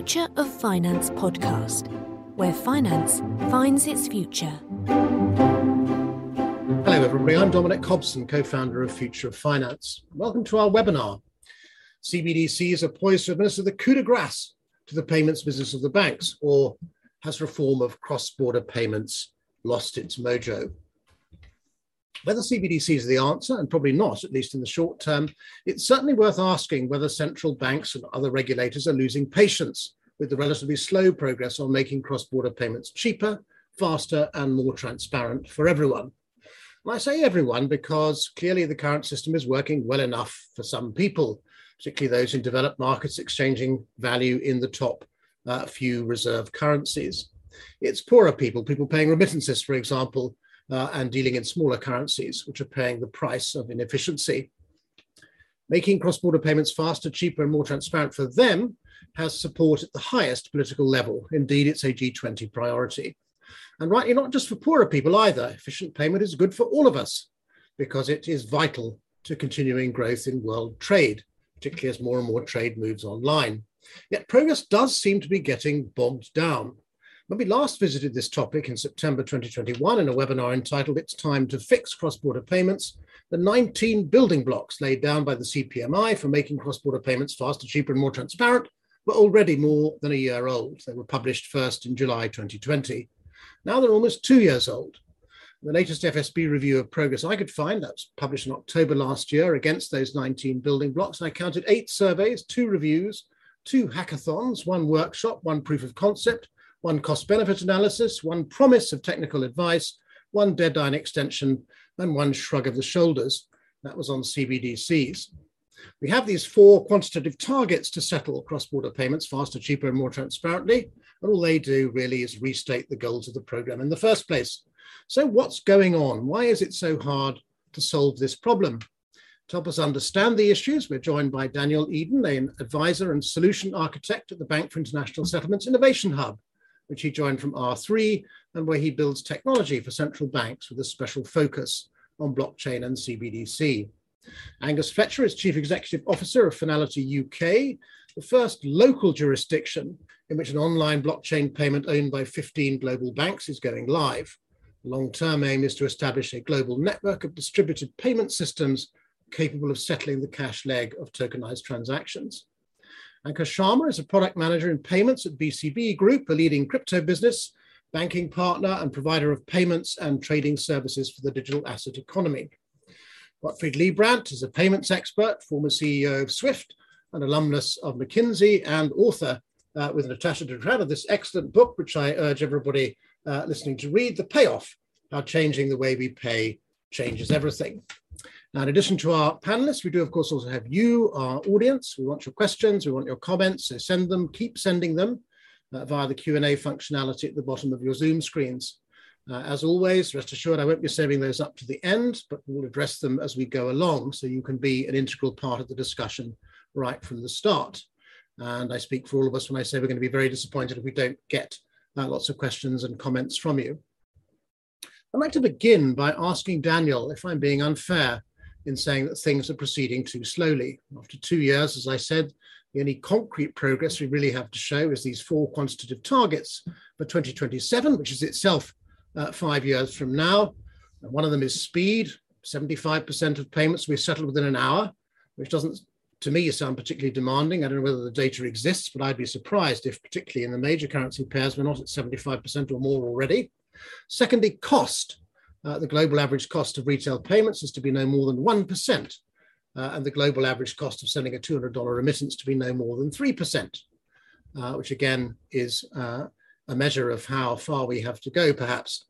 Future of Finance podcast, where finance finds its future. Hello, everybody. I'm Dominic Hobson, co founder of Future of Finance. Welcome to our webinar. CBDCs are poised to administer the coup de grace to the payments business of the banks, or has reform of cross border payments lost its mojo? Whether CBDCs are the answer, and probably not, at least in the short term, it's certainly worth asking whether central banks and other regulators are losing patience with the relatively slow progress on making cross border payments cheaper, faster, and more transparent for everyone. And I say everyone because clearly the current system is working well enough for some people, particularly those in developed markets exchanging value in the top uh, few reserve currencies. It's poorer people, people paying remittances, for example, uh, and dealing in smaller currencies, which are paying the price of inefficiency. Making cross border payments faster, cheaper, and more transparent for them has support at the highest political level. Indeed, it's a G20 priority. And rightly, not just for poorer people either. Efficient payment is good for all of us because it is vital to continuing growth in world trade, particularly as more and more trade moves online. Yet progress does seem to be getting bogged down. When we last visited this topic in September 2021 in a webinar entitled It's Time to Fix Cross Border Payments, the 19 building blocks laid down by the CPMI for making cross border payments faster, cheaper, and more transparent were already more than a year old. They were published first in July 2020. Now they're almost two years old. The latest FSB review of progress I could find, that was published in October last year against those 19 building blocks. I counted eight surveys, two reviews, two hackathons, one workshop, one proof of concept, one cost benefit analysis, one promise of technical advice, one deadline extension, and one shrug of the shoulders. That was on CBDCs. We have these four quantitative targets to settle cross border payments faster, cheaper, and more transparently. And all they do really is restate the goals of the program in the first place. So, what's going on? Why is it so hard to solve this problem? To help us understand the issues, we're joined by Daniel Eden, an advisor and solution architect at the Bank for International Settlements Innovation Hub which he joined from R3, and where he builds technology for central banks with a special focus on blockchain and CBDC. Angus Fletcher is Chief Executive Officer of Fnality UK, the first local jurisdiction in which an online blockchain payment owned by 15 global banks is going live. The long term aim is to establish a global network of distributed payment systems capable of settling the cash leg of tokenized transactions. Ankush Sharma is a product manager in payments at BCB Group, a leading crypto business, banking partner, and provider of payments and trading services for the digital asset economy. Gottfried Leibbrandt is a payments expert, former CEO of Swift, an alumnus of McKinsey, and author uh, with Natasha de Terán of this excellent book, which I urge everybody uh, listening to read The Payoff How Changing the Way We Pay Changes Everything. Now, in addition to our panelists, we do, of course, also have you, our audience. We want your questions, we want your comments, so send them, keep sending them uh, via the Q&A functionality at the bottom of your Zoom screens. Uh, as always, rest assured, I won't be saving those up to the end, but we'll address them as we go along so you can be an integral part of the discussion right from the start. And I speak for all of us when I say we're going to be very disappointed if we don't get uh, lots of questions and comments from you. I'd like to begin by asking Daniel if I'm being unfair in saying that things are proceeding too slowly. After two years, as I said, the only concrete progress we really have to show is these four quantitative targets for 2027, which is itself uh, five years from now. And one of them is speed. 75% of payments be settled within an hour, which doesn't, to me, sound particularly demanding. I don't know whether the data exists, but I'd be surprised if, particularly in the major currency pairs, we're not at 75% or more already. Secondly, cost uh, the global average cost of retail payments is to be no more than 1%, uh, and the global average cost of sending a $200 remittance to be no more than 3%, uh, which again is uh, a measure of how far we have to go, perhaps.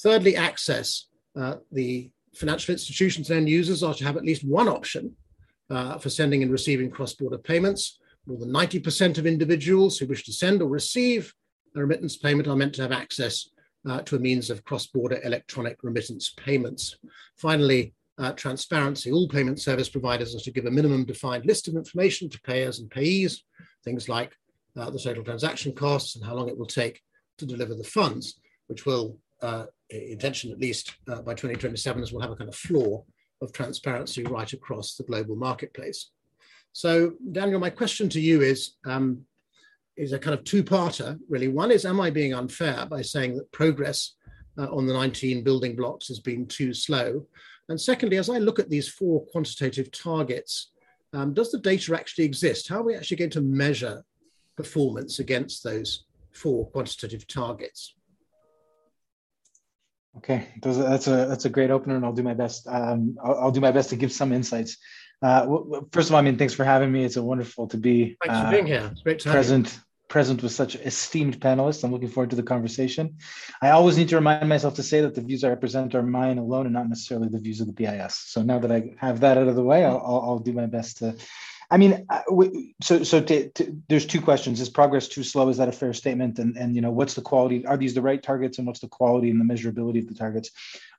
Thirdly, access. Uh, the financial institutions and end users are to have at least one option uh, for sending and receiving cross border payments. More than 90% of individuals who wish to send or receive a remittance payment are meant to have access uh, to a means of cross-border electronic remittance payments. Finally, uh, transparency. All payment service providers are to give a minimum defined list of information to payers and payees, things like uh, the total transaction costs and how long it will take to deliver the funds, which will, uh, intention at least uh, by 2027, as we'll have a kind of floor of transparency right across the global marketplace. So, Daniel, my question to you is um, is a kind of two-parter, really. One is, am I being unfair by saying that progress uh, on the 19 building blocks has been too slow? And secondly, as I look at these four quantitative targets, um, does the data actually exist? How are we actually going to measure performance against those four quantitative targets? Okay, that's a that's a great opener, and I'll do my best. Um, I'll, I'll, do my best to give some insights. Uh, first of all, I mean, thanks for having me. It's a wonderful to be. Thanks for uh, being here. It's great to present present with such esteemed panelists. I'm looking forward to the conversation. I always need to remind myself to say that the views I represent are mine alone and not necessarily the views of the BIS. So now that I have that out of the way, I'll, I'll, I'll do my best to. I mean, so so to, to, there's two questions: Is progress too slow? Is that a fair statement? And and you know, what's the quality? Are these the right targets? And what's the quality and the measurability of the targets?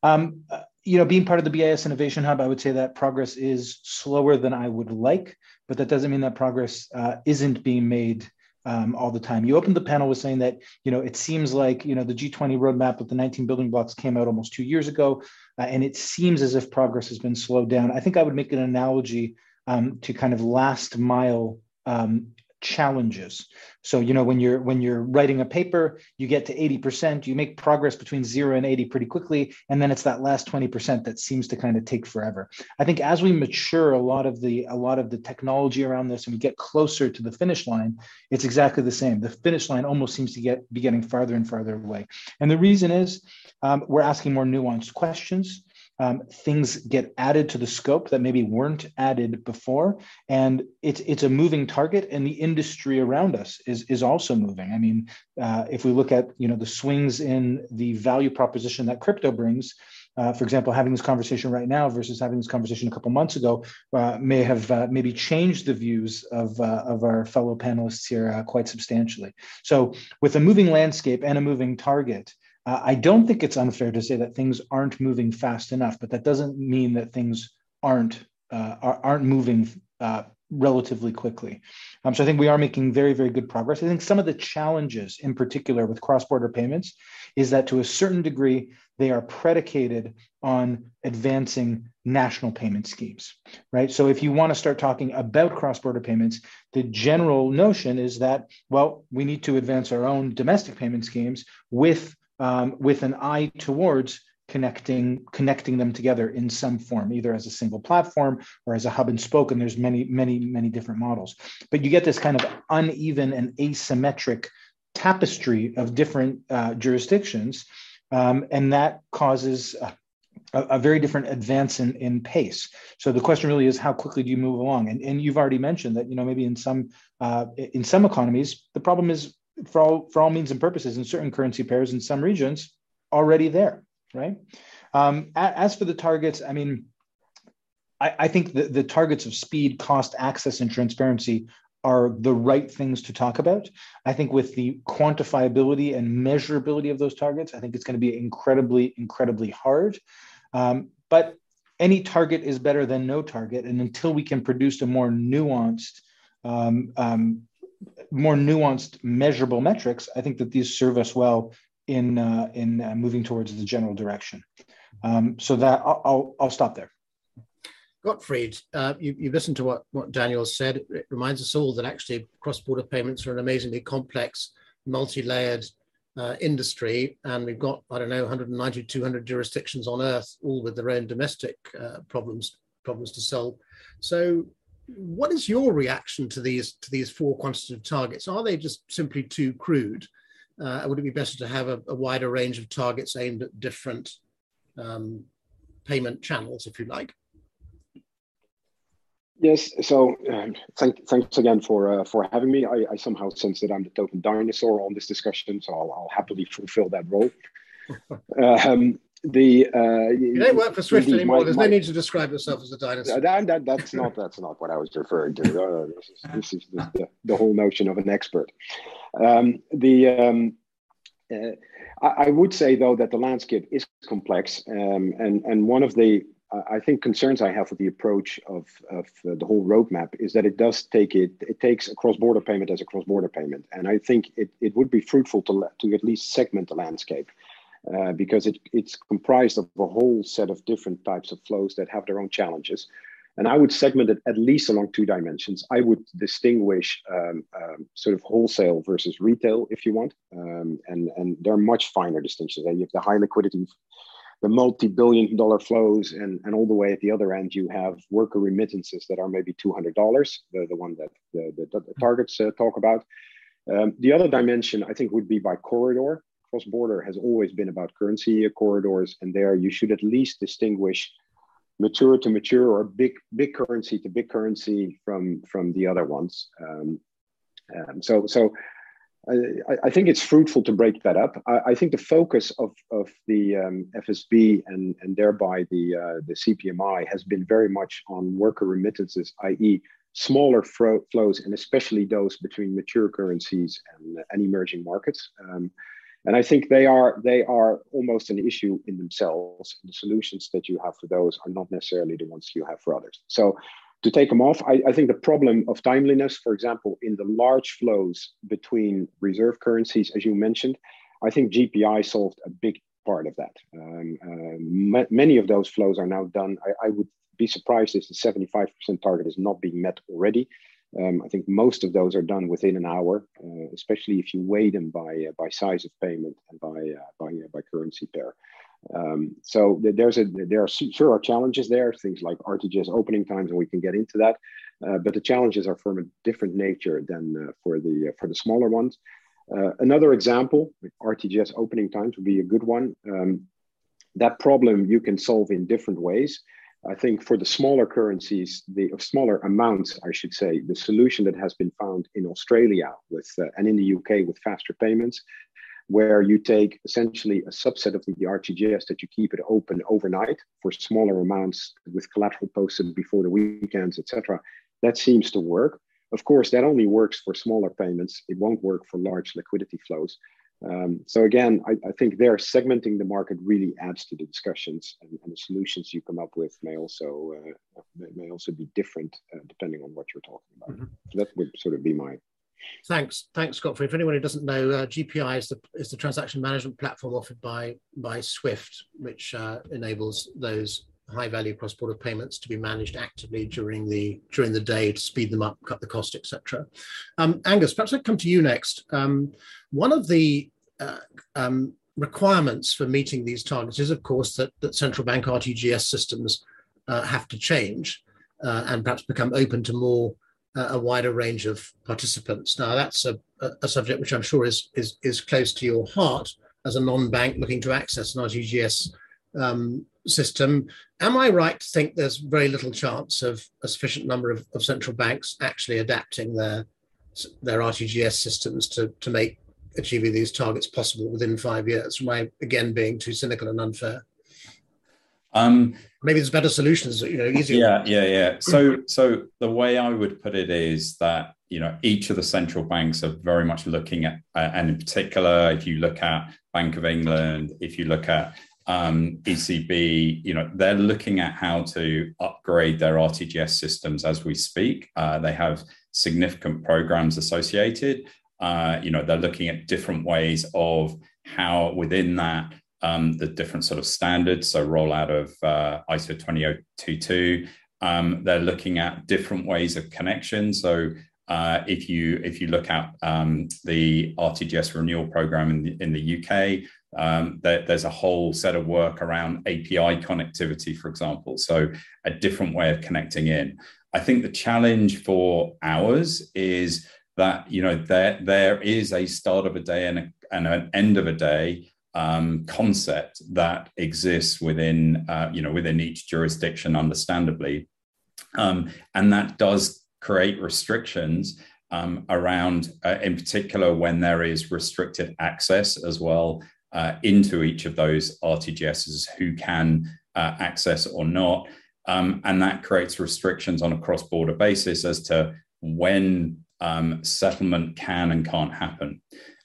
Um, you know, being part of the BIS Innovation Hub, I would say that progress is slower than I would like, but that doesn't mean that progress uh, isn't being made um, all the time. You opened the panel with saying that you know it seems like you know the G20 roadmap with the 19 building blocks came out almost two years ago, uh, and it seems as if progress has been slowed down. I think I would make an analogy um, to kind of last mile um, challenges. So you know when you're when you're writing a paper you get to 80% you make progress between 0 and 80 pretty quickly and then it's that last 20% that seems to kind of take forever. I think as we mature a lot of the a lot of the technology around this and we get closer to the finish line it's exactly the same. The finish line almost seems to get be getting farther and farther away. And the reason is um, we're asking more nuanced questions um, things get added to the scope that maybe weren't added before and it's it's a moving target and the industry around us is is also moving i mean uh, if we look at you know the swings in the value proposition that crypto brings uh, for example, having this conversation right now versus having this conversation a couple months ago uh, may have uh, maybe changed the views of, uh, of our fellow panelists here uh, quite substantially. So, with a moving landscape and a moving target, uh, I don't think it's unfair to say that things aren't moving fast enough, but that doesn't mean that things aren't uh, aren't moving uh, relatively quickly. Um, so I think we are making very very good progress. I think some of the challenges, in particular with cross-border payments, is that to a certain degree they are predicated on advancing national payment schemes, right? So if you want to start talking about cross-border payments, the general notion is that well, we need to advance our own domestic payment schemes with um, with an eye towards connecting connecting them together in some form either as a single platform or as a hub and spoke. And there's many many many different models. But you get this kind of uneven and asymmetric tapestry of different uh, jurisdictions um, and that causes a, a, very different advance in, in pace. So the question really is how quickly do you move along? And, and you've already mentioned that you know maybe in some uh, in some economies the problem is for all for all means and purposes in certain currency pairs in some regions already there, right? Um, as for the targets, I mean, I, I think the, the targets of speed, cost, access, and transparency are the right things to talk about. I think with the quantifiability and measurability of those targets, I think it's going to be incredibly, incredibly hard. Um, but any target is better than no target. And until we can produce a more nuanced um, um, more nuanced, measurable metrics, I think that these serve us well in uh, in uh, moving towards the general direction. Um, so that I'll, I'll, I'll stop there. Gottfried, uh, you, you listened to what, what Daniel said. It reminds us all that actually cross-border payments are an amazingly complex, multi-layered uh, industry. And we've got, I don't know, 190, 200 jurisdictions on earth, all with their own domestic uh, problems, problems to solve. So what is your reaction to these to these four quantitative targets? Are they just simply too crude? Uh, would it be better to have a, a, wider range of targets aimed at different um, payment channels, if you like? Yes. So um, thank, thanks again for uh, for having me. I, I, somehow sense that I'm the token dinosaur on this discussion, so I'll, I'll happily fulfill that role. um, the uh, you don't work for Swift anymore. My, There's my, no need to describe yourself as a dinosaur. That, that, that's not that's not what I was referring to. Uh, this is, this is the, the, whole notion of an expert. Um, the um, uh, I, I, would say though that the landscape is complex, um, and and one of the I think concerns I have with the approach of, of uh, the whole roadmap is that it does take it it takes a cross border payment as a cross border payment, and I think it, it would be fruitful to to at least segment the landscape uh, because it, it's comprised of a whole set of different types of flows that have their own challenges. And I would segment it at least along two dimensions. I would distinguish um, um, sort of wholesale versus retail, if you want, um, and and there are much finer distinctions. And you have the high liquidity, the multi-billion dollar flows, and and all the way at the other end, you have worker remittances that are maybe two hundred dollars, the the one that the, the, the targets uh, talk about. Um, the other dimension, I think, would be by corridor. Cross border has always been about currency corridors, and there you should at least distinguish mature to mature or big big currency to big currency from from the other ones. Um, um, so so I, I, think it's fruitful to break that up. I, I think the focus of of the um, FSB and and thereby the uh, the CPMI has been very much on worker remittances, i.e. smaller flows and especially those between mature currencies and, and emerging markets. Um, and I think they are they are almost an issue in themselves. The solutions that you have for those are not necessarily the ones you have for others. So to take them off, I, I, think the problem of timeliness, for example, in the large flows between reserve currencies, as you mentioned, I think GPI solved a big part of that. Um, uh, many of those flows are now done. I, I would be surprised if the 75% target is not being met already. Um, I think most of those are done within an hour, uh, especially if you weigh them by uh, by size of payment and by uh, by uh, by currency pair. Um, so there's a there are sure are challenges there, things like RTGS opening times, and we can get into that. Uh, but the challenges are from a different nature than uh, for the for the smaller ones. another example, RTGS opening times would be a good one. Um, that problem you can solve in different ways. I think for the smaller currencies, the smaller amounts, I should say, the solution that has been found in Australia with uh, and in the UK with faster payments, where you take essentially a subset of the RTGS that you keep it open overnight for smaller amounts with collateral posted before the weekends, etc. That seems to work. Of course, that only works for smaller payments. It won't work for large liquidity flows. Um, so again, I, I, think there segmenting the market really adds to the discussions, and, and the solutions you come up with may also uh, may also be different uh, depending on what you're talking about. Mm-hmm. So that would sort of be my. Thanks, thanks, Godfrey. For anyone who doesn't know, uh, GPI is the is the transaction management platform offered by by Swift, which uh, enables those high value cross border payments to be managed actively during the during the day to speed them up, cut the cost, etc. Um, Angus, perhaps I come to you next. Um, one of the uh, um, requirements for meeting these targets is, of course, that, that central bank RTGS systems uh, have to change uh, and perhaps become open to more uh, a wider range of participants. Now, that's a, a, subject which I'm sure is, is, is close to your heart as a non-bank looking to access an RTGS um, system. Am I right to think there's very little chance of a sufficient number of, of central banks actually adapting their their RTGS systems to, to make achieving these targets possible within five years? Am I again being too cynical and unfair? Um, Maybe there's better solutions, you know, easier. Yeah, yeah, yeah. So, so the way I would put it is that you know each of the central banks are very much looking at, uh, and in particular, if you look at Bank of England, if you look at um, ECB, you know, they're looking at how to upgrade their RTGS systems as we speak. Uh, they have significant programs associated. Uh, you know, they're looking at different ways of how within that um, the different sort of standards. So rollout of uh, ISO 20022. Um, they're looking at different ways of connection. So uh, if you if you look at um, the RTGS renewal program in the, in the UK, um, there, there's a whole set of work around API connectivity, for example. So a different way of connecting in. I think the challenge for ours is that you know there there is a start of a day and, a, and an end of a day um, concept that exists within uh, you know within each jurisdiction, understandably, um, and that does create restrictions um, around, uh, in particular, when there is restricted access as well uh, into each of those RTGSs, who can uh, access or not, um, and that creates restrictions on a cross-border basis as to when um, settlement can and can't happen.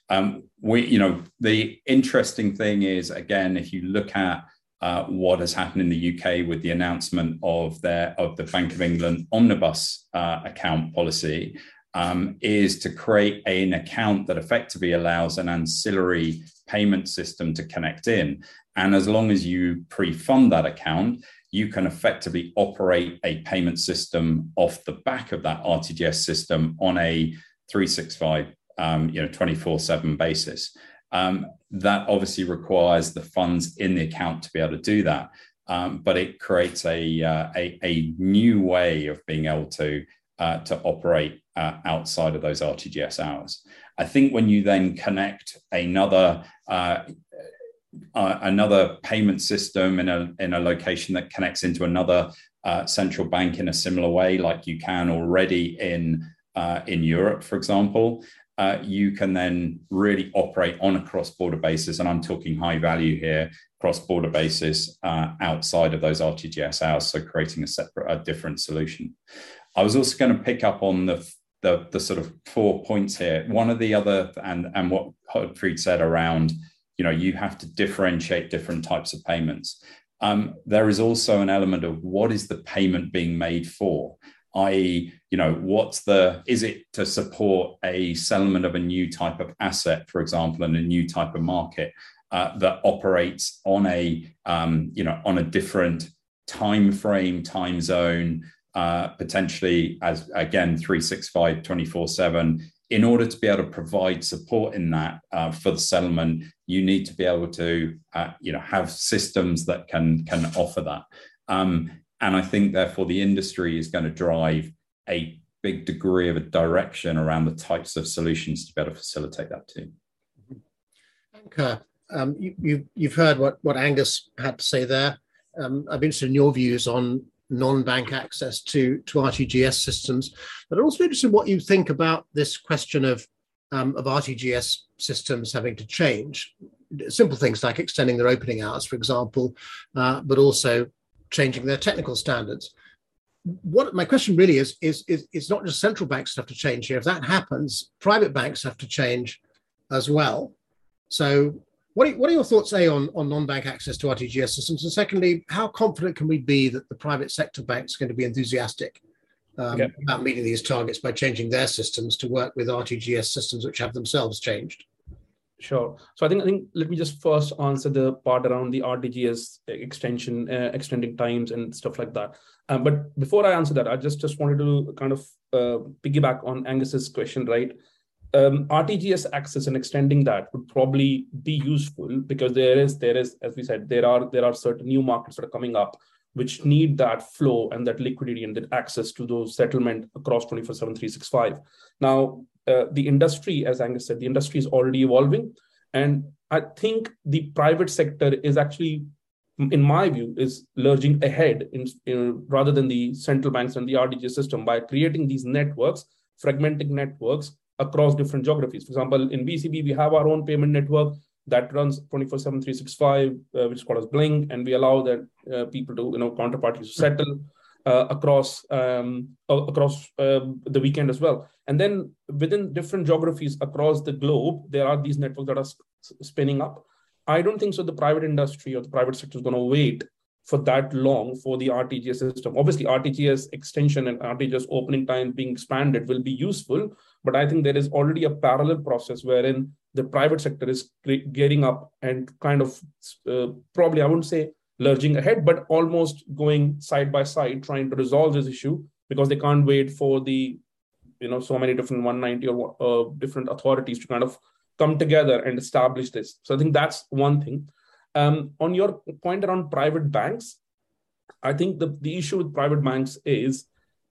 Um, we, you know, the interesting thing is again, if you look at uh, what has happened in the UK with the announcement of their of the Bank of England omnibus uh, account policy, um, is to create an account that effectively allows an ancillary payment system to connect in. And as long as you pre-fund that account, you can effectively operate a payment system off the back of that RTGS system on a 365, um, you know, 24 7 basis. Um, that obviously requires the funds in the account to be able to do that. Um, but it creates a, uh, a, a, new way of being able to, uh, to operate uh, outside of those RTGS hours. I think when you then connect another another payment system in a in a location that connects into another uh, central bank in a similar way, like you can already in uh, in Europe, for example, uh, you can then really operate on a cross-border basis, and I'm talking high value here, cross-border basis uh, outside of those RTGS hours, so creating a separate, a different solution. I was also going to pick up on the the, the sort of four points here. One of the other, and and what Gottfried said around you know you have to differentiate different types of payments. Um, there is also an element of what is the payment being made for i.e you know what's the is it to support a settlement of a new type of asset for example in a new type of market uh, that operates on a um, you know on a different time frame time zone uh, potentially as again 365 24 7 in order to be able to provide support in that uh, for the settlement, you need to be able to, uh, you know, have systems that can can offer that. Um, and I think, therefore, the industry is going to drive a big degree of a direction around the types of solutions to better facilitate that too. Ankush, um, you, you, have heard what, what Angus had to say there. Um, I'm interested in your views on non-bank access to, to RTGS systems. But I'm also interested in what you think about this question of, um, of RTGS systems having to change. Simple things like extending their opening hours, for example, uh, but also changing their technical standards. What my question really is, is, is it's not just central banks have to change here. If that happens, private banks have to change as well. So what are, what are your thoughts, A, on, on non-bank access to RTGS systems? And secondly, how confident can we be that the private sector banks are going to be enthusiastic um, okay. about meeting these targets by changing their systems to work with RTGS systems which have themselves changed? Sure. So I think I think let me just first answer the part around the RTGS extension, uh, extending times and stuff like that. Um, but before I answer that, I just just wanted to kind of uh, piggyback on Angus's question, right? Um, RTGS access and extending that would probably be useful because there is there is as we said there are there are certain new markets that are coming up which need that flow and that liquidity and that access to those settlement across 24 7 365 now uh, the industry as angus said the industry is already evolving and i think the private sector is actually in my view is lurging ahead in, in rather than the central banks and the RTGS system by creating these networks fragmenting networks across different geographies. For example, in BCB, we have our own payment network that runs 24 7 365 uh, which is called as blink and we allow that uh, people to you know counterparties to settle uh, across um, across um, the weekend as well and then within different geographies across the globe there are these networks that are spinning up i don't think so the private industry or the private sector is going to wait for that long for the RTGS system. Obviously, RTGS extension and RTGS opening time being expanded will be useful, but I think there is already a parallel process wherein the private sector is gearing up and kind of uh, probably, I wouldn't say lurching ahead, but almost going side by side trying to resolve this issue because they can't wait for the, you know, so many different 190 or uh, different authorities to kind of come together and establish this. So I think that's one thing. Um, on your point around private banks, I think the, the issue with private banks is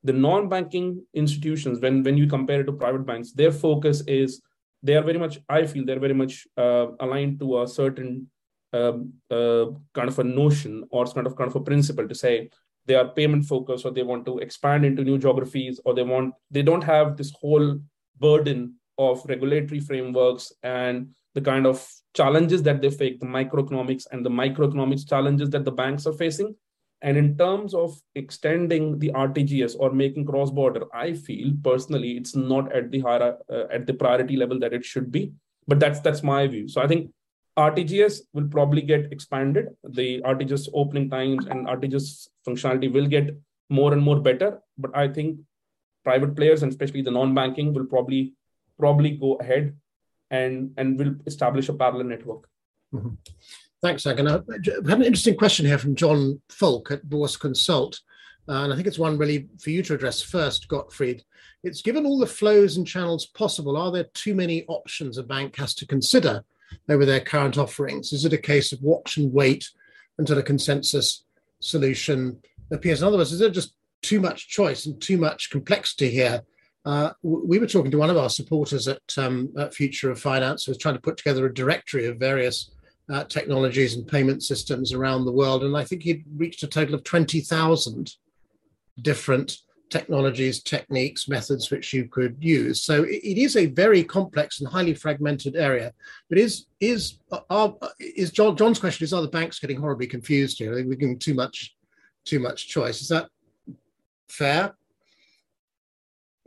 the non-banking institutions when when you compare it to private banks their focus is they are very much i feel they're very much uh, aligned to a certain um, uh, kind of a notion or kind of kind of a principle to say they are payment focused or they want to expand into new geographies or they want they don't have this whole burden of regulatory frameworks and the kind of challenges that they face the microeconomics and the microeconomics challenges that the banks are facing and in terms of extending the RTGS or making cross border, I feel personally it's not at the higher uh, at the priority level that it should be. But that's that's my view. So I think RTGS will probably get expanded. The RTGS opening times and RTGS functionality will get more and more better. But I think private players and especially the non-banking will probably probably go ahead and and will establish a parallel network. Mm-hmm. Thanks, Agan. I had an interesting question here from John Folk at Bourse Consult. Uh, and I think it's one really for you to address first, Gottfried. It's given all the flows and channels possible, are there too many options a bank has to consider over their current offerings? Is it a case of watch and wait until a consensus solution appears? In other words, is there just too much choice and too much complexity here? Uh, we were talking to one of our supporters at, um, at Future of Finance, who was trying to put together a directory of various uh, technologies and payment systems around the world. And I think he'd reached a total of 20,000 different technologies, techniques, methods which you could use. So it, is a very complex and highly fragmented area. But is is are, is John, John's question is are the banks getting horribly confused here? Are they giving too much too much choice? Is that fair?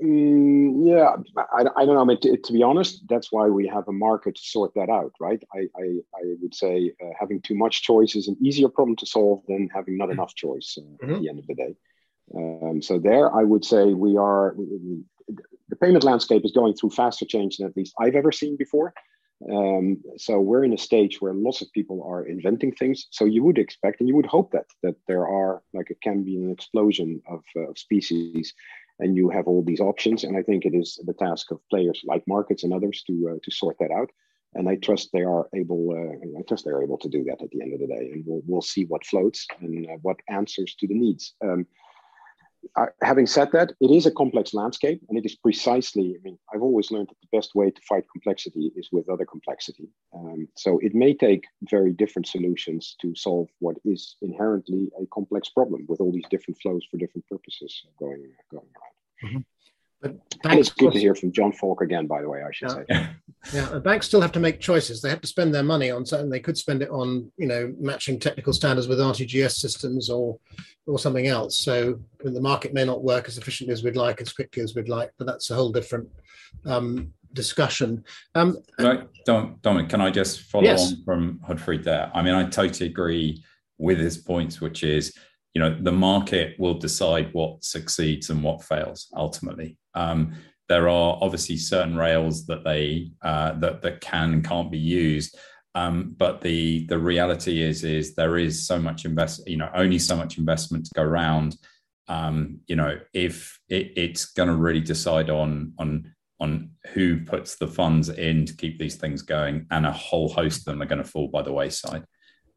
Mm, yeah, I, I don't know. I mean, to, to, be honest, that's why we have a market to sort that out, right? I, I, I would say uh, having too much choice is an easier problem to solve than having not enough choice uh, mm-hmm. at the end of the day. Um, so there, I would say we are. The payment landscape is going through faster change than at least I've ever seen before. Um, so we're in a stage where lots of people are inventing things. So you would expect and you would hope that that there are like it can be an explosion of, uh, of species and you have all these options. And I think it is the task of players like markets and others to uh, to sort that out. And I trust they are able. Uh, I trust they're able to do that at the end of the day. And we'll we'll see what floats and uh, what answers to the needs. Um, having said that, it is a complex landscape, and it is precisely. I mean, I've always learned that the best way to fight complexity is with other complexity. Um, so it may take very different solutions to solve what is inherently a complex problem with all these different flows for different purposes going going around. Mm-hmm. But and it's good to hear from John Falk again, by the way, I should yeah. say. Yeah, banks still have to make choices. They have to spend their money on something. They could spend it on, you know, matching technical standards with RTGS systems or or something else. So the market may not work as efficiently as we'd like, as quickly as we'd like, but that's a whole different um, discussion. Um, right, Dominic, can I just follow yes. on from Gottfried there? I mean, I totally agree with his points, which is, you know, the market will decide what succeeds and what fails ultimately. Um, there are obviously certain rails that they uh, that that can and can't be used. Um, but the the reality is is there is so much invest you know only so much investment to go around. Um, you know if it, it's going to really decide on on on who puts the funds in to keep these things going, and a whole host of them are going to fall by the wayside.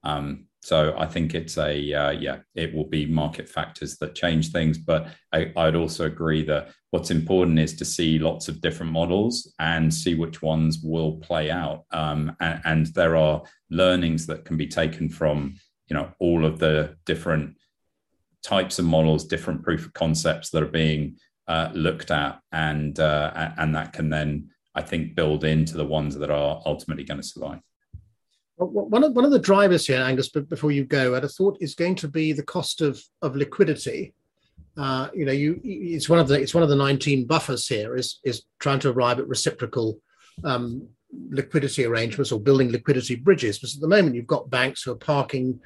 Um, so I think it's a uh, yeah, it will be market factors that change things. But I, I'd also agree that what's important is to see lots of different models and see which ones will play out. Um, and, and there are learnings that can be taken from you know all of the different types of models, different proof of concepts that are being uh, looked at, and uh, and that can then I think build into the ones that are ultimately going to survive. One of, one of the drivers here, Angus, before you go, I'd have thought is going to be the cost of, of liquidity. Uh, you know, you it's one of the it's one of the 19 buffers here is is trying to arrive at reciprocal um, liquidity arrangements or building liquidity bridges. Because at the moment, you've got banks who are parking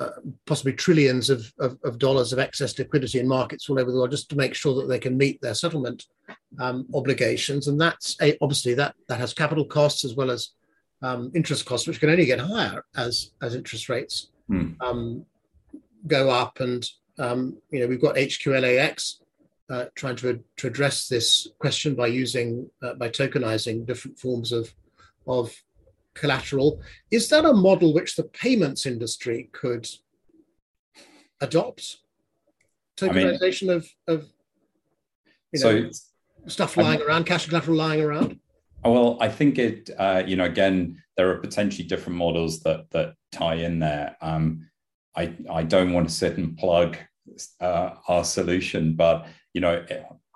uh, possibly trillions of, of, of, dollars of excess liquidity in markets all over the world just to make sure that they can meet their settlement um, obligations. And that's a, obviously that that has capital costs as well as um, interest costs, which can only get higher as as interest rates mm. um, go up. And um, you know, we've got HQLAX uh, trying to to address this question by using uh, by tokenizing different forms of of collateral. Is that a model which the payments industry could adopt? Tokenization I mean, of of you know so, stuff lying I'm, around, cash collateral lying around. Well, I think it, uh, you know, again, there are potentially different models that that tie in there. Um, I I don't want to sit and plug uh, our solution, but you know,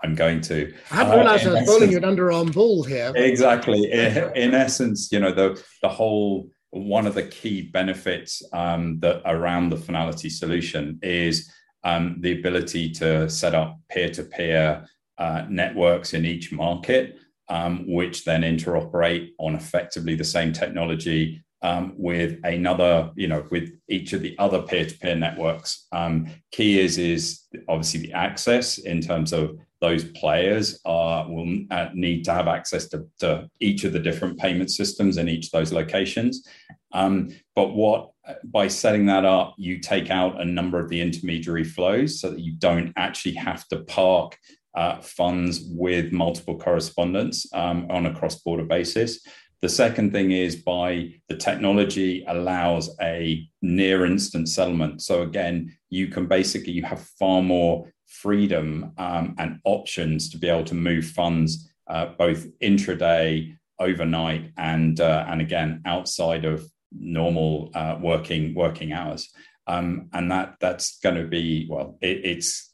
I'm going to. I hadn't realized uh, I was bowling you an underarm ball here. Exactly. in, in, essence, you know, the the whole one of the key benefits um, that around the Fnality solution is um, the ability to set up peer-to-peer uh, networks in each market um, which then interoperate on effectively the same technology um, with another, you know, with each of the other peer-to-peer networks. Um, key is is obviously the access in terms of those players are will uh, need to have access to, to, each of the different payment systems in each of those locations, Um, but what by setting that up, you take out a number of the intermediary flows so that you don't actually have to park uh, funds with multiple correspondents um, on a cross-border basis. The second thing is by the technology allows a near instant settlement. So again, you can basically you have far more freedom um, and options to be able to move funds uh, both intraday, overnight, and uh, and again outside of normal uh, working working hours. Um, and that that's going to be well, it, it's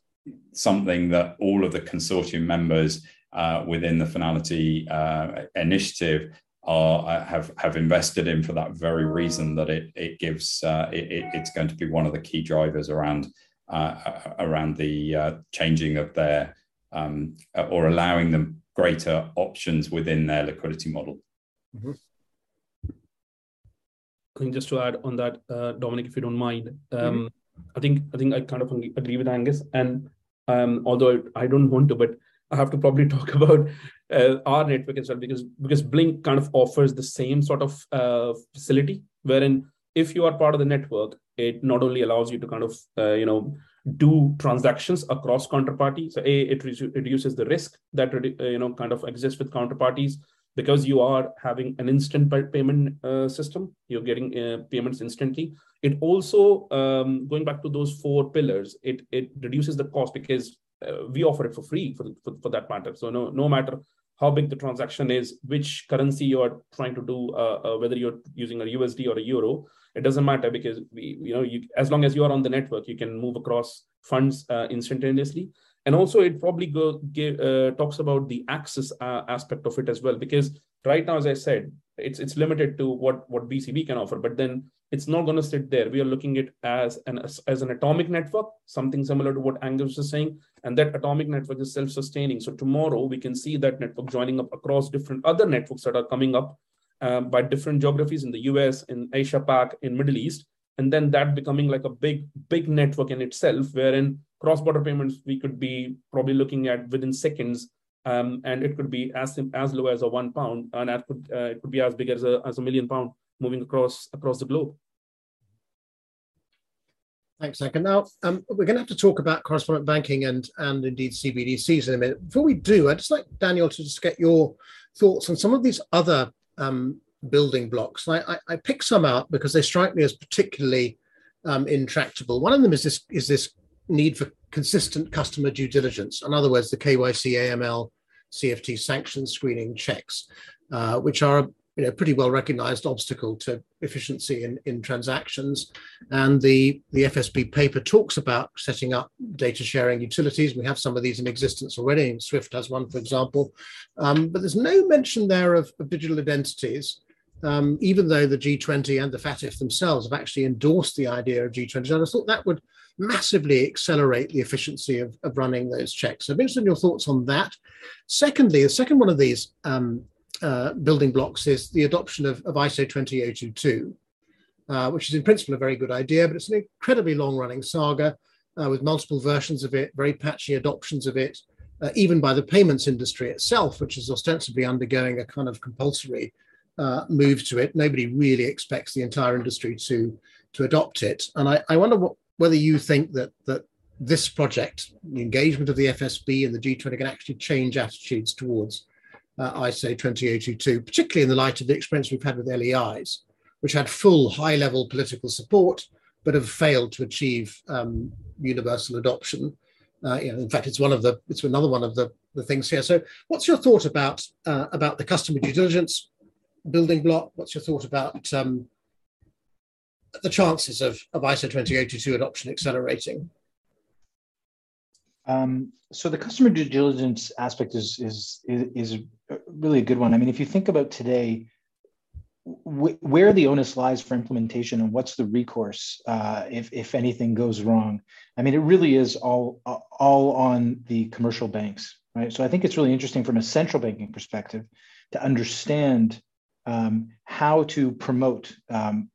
something that all of the consortium members uh, within the Fnality uh, initiative are uh, have have invested in for that very reason that it it gives uh, it, it's going to be one of the key drivers around uh, around the uh, changing of their um, or allowing them greater options within their liquidity model. Mm-hmm. I think just to add on that, uh, Dominic, if you don't mind, um, mm-hmm. I think I think I kind of agree with Angus, and um, although I don't want to, but I have to probably talk about uh, our network as well because because Blink kind of offers the same sort of uh, facility wherein if you are part of the network, it not only allows you to kind of uh, you know do transactions across counterparties. So a it reduces the risk that uh, you know kind of exists with counterparties because you are having an instant payment uh, system. You're getting uh, payments instantly. It also um, going back to those four pillars. It it reduces the cost because uh, we offer it for free for, for, for that matter. So no no matter how big the transaction is, which currency you are trying to do, uh, uh, whether you're using a USD or a euro, it doesn't matter because we, you know, you, as long as you are on the network, you can move across funds uh, instantaneously. And also, it probably go, give, uh, talks about the access uh, aspect of it as well, because right now, as I said, it's it's limited to what what BCB can offer, but then it's not going to sit there. We are looking at as an as, as an atomic network, something similar to what Angus is saying, and that atomic network is self-sustaining. So tomorrow we can see that network joining up across different other networks that are coming up um, by different geographies in the US, in Asia Pac, in Middle East, and then that becoming like a big big network in itself, wherein cross-border payments we could be probably looking at within seconds um, and it could be as as low as a one pound, and that could uh, it could be as big as a as a million pound moving across across the globe. Thanks. And now um, we're going to have to talk about correspondent banking and and indeed CBDCs in a minute. Before we do, I'd just like Daniel to just get your thoughts on some of these other um, building blocks. I, I, I pick some out because they strike me as particularly um, intractable. One of them is this is this need for consistent customer due diligence. In other words, the KYC, AML, CFT sanction screening checks, uh, which are you know pretty well recognized obstacle to efficiency in, in transactions. And the, the FSB paper talks about setting up data sharing utilities. We have some of these in existence already. Swift has one, for example. Um, but there's no mention there of, of digital identities. Um, even though the G20 and the FATF themselves have actually endorsed the idea of G20. And I thought that would massively accelerate the efficiency of, of running those checks. So I'm interested in your thoughts on that. Secondly, the second one of these um, uh, building blocks is the adoption of, of ISO 20022, uh, which is in principle a very good idea, but it's an incredibly long running saga uh, with multiple versions of it, very patchy adoptions of it, uh, even by the payments industry itself, which is ostensibly undergoing a kind of compulsory uh, move to it. Nobody really expects the entire industry to, to adopt it. And I, I wonder what, whether you think that that this project, the engagement of the FSB and the G20 can actually change attitudes towards uh, ISO 20022, particularly in the light of the experience we've had with LEIs, which had full high level political support, but have failed to achieve um, universal adoption. Uh, you know, in fact, it's one of the it's another one of the, the things here. So, what's your thought about uh, about the customer due diligence building block? What's your thought about um, the chances of, of ISO 2082 adoption accelerating? Um, so the customer due diligence aspect is, is is really a good one. I mean, if you think about today, wh- where the onus lies for implementation and what's the recourse uh, if if anything goes wrong, I mean, it really is all all on the commercial banks, right? So I think it's really interesting from a central banking perspective to understand um, how to promote um,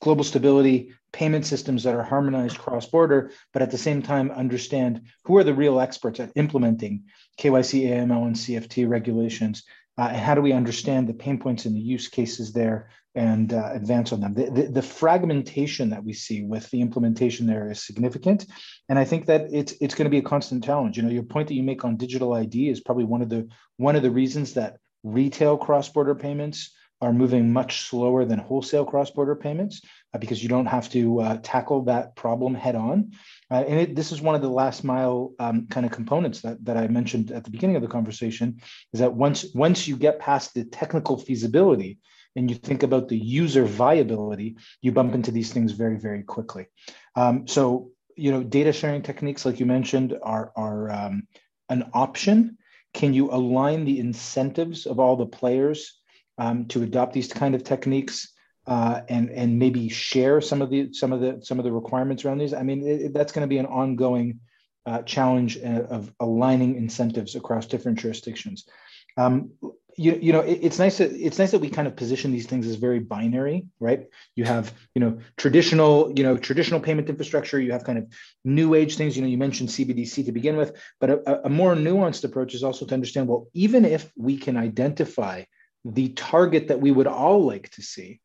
global stability, payment systems that are harmonized cross border, but at the same time understand who are the real experts at implementing KYC, AML, and CFT regulations uh, and how do we understand the pain points and the use cases there and uh, advance on them. The, the, the, fragmentation that we see with the implementation there is significant, and I think that it's it's going to be a constant challenge. You know, your point that you make on digital ID is probably one of the one of the reasons that retail cross-border payments are moving much slower than wholesale cross-border payments uh, because you don't have to uh, tackle that problem head on. Uh, and it, this is one of the last mile um, kind of components that, that I mentioned at the beginning of the conversation is that once, once you get past the technical feasibility and you think about the user viability, you bump into these things very, very quickly. Um, so, you know, data sharing techniques, like you mentioned, are, are um, an option. Can you align the incentives of all the players um, to adopt these kind of techniques? uh, and and maybe share some of the some of the some of the requirements around these. I mean, it, that's going to be an ongoing uh, challenge uh, of aligning incentives across different jurisdictions. Um, you, you know, it, it's nice that it's nice that we kind of position these things as very binary, right? You have you know traditional you know traditional payment infrastructure. You have kind of new age things. You know, you mentioned CBDC to begin with, but a, a more nuanced approach is also to understand well, even if we can identify the target that we would all like to see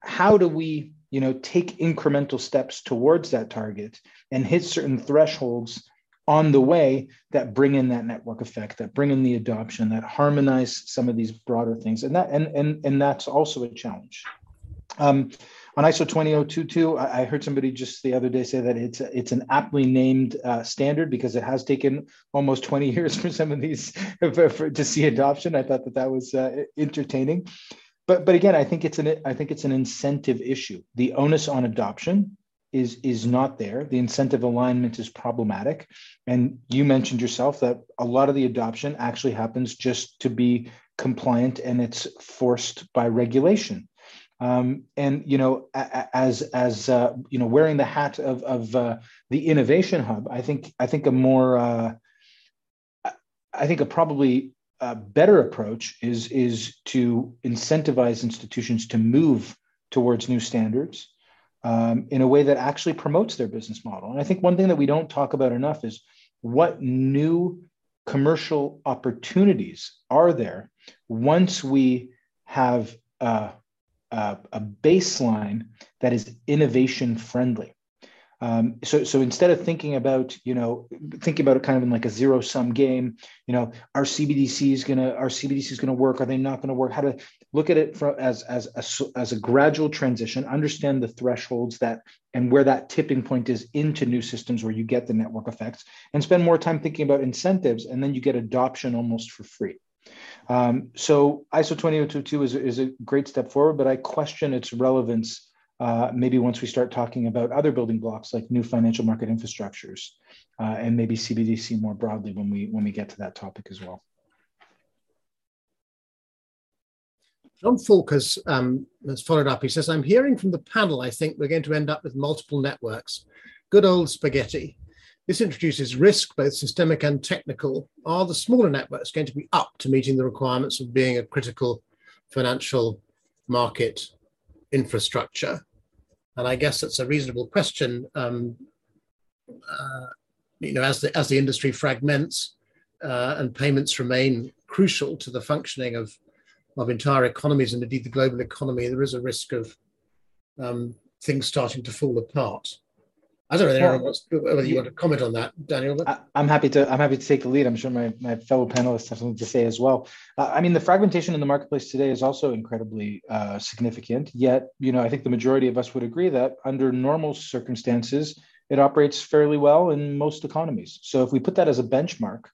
how do we you know take incremental steps towards that target and hit certain thresholds on the way that bring in that network effect that bring in the adoption that harmonize some of these broader things? And that and and, and that's also a challenge. Um, on ISO 20022, I heard somebody just the other day say that it's it's an aptly named uh, standard because it has taken almost 20 years for some of these for, for, to see adoption. I thought that that was uh, entertaining but but again, I think it's an I think it's an incentive issue. The onus on adoption is is not there. The incentive alignment is problematic, and you mentioned yourself that a lot of the adoption actually happens just to be compliant, and it's forced by regulation. Um, and you know, as as uh, you know, wearing the hat of of uh, the innovation hub, I think I think a more uh, I think a probably a better approach is is to incentivize institutions to move towards new standards um, in a way that actually promotes their business model. And I think one thing that we don't talk about enough is what new commercial opportunities are there once we have a, a, a baseline that is innovation friendly. Um, so, so instead of thinking about, you know, thinking about it kind of in like a zero sum game, you know, our CBDC is gonna, our CBDC is gonna work. Are they not gonna work? How to look at it from as as a, as a gradual transition. Understand the thresholds that and where that tipping point is into new systems where you get the network effects, and spend more time thinking about incentives, and then you get adoption almost for free. Um, so ISO 20022 is, is a great step forward, but I question its relevance uh, maybe once we start talking about other building blocks like new financial market infrastructures uh, and maybe CBDC more broadly when we when we get to that topic as well. John Falk has, um, has followed up. He says, I'm hearing from the panel, I think we're going to end up with multiple networks. Good old spaghetti. This introduces risk, both systemic and technical. Are the smaller networks going to be up to meeting the requirements of being a critical financial market infrastructure? And I guess that's a reasonable question. Um, uh, you know, as the as the industry fragments uh, and payments remain crucial to the functioning of of entire economies and indeed the global economy, there is a risk of um, things starting to fall apart. I don't know whether you want to comment on that, Daniel. But... I, am happy to. I'm happy to take the lead. I'm sure my, my fellow panelists have something to say as well. Uh, I mean, the fragmentation in the marketplace today is also incredibly uh, significant. Yet, you know, I think the majority of us would agree that under normal circumstances, it operates fairly well in most economies. So, if we put that as a benchmark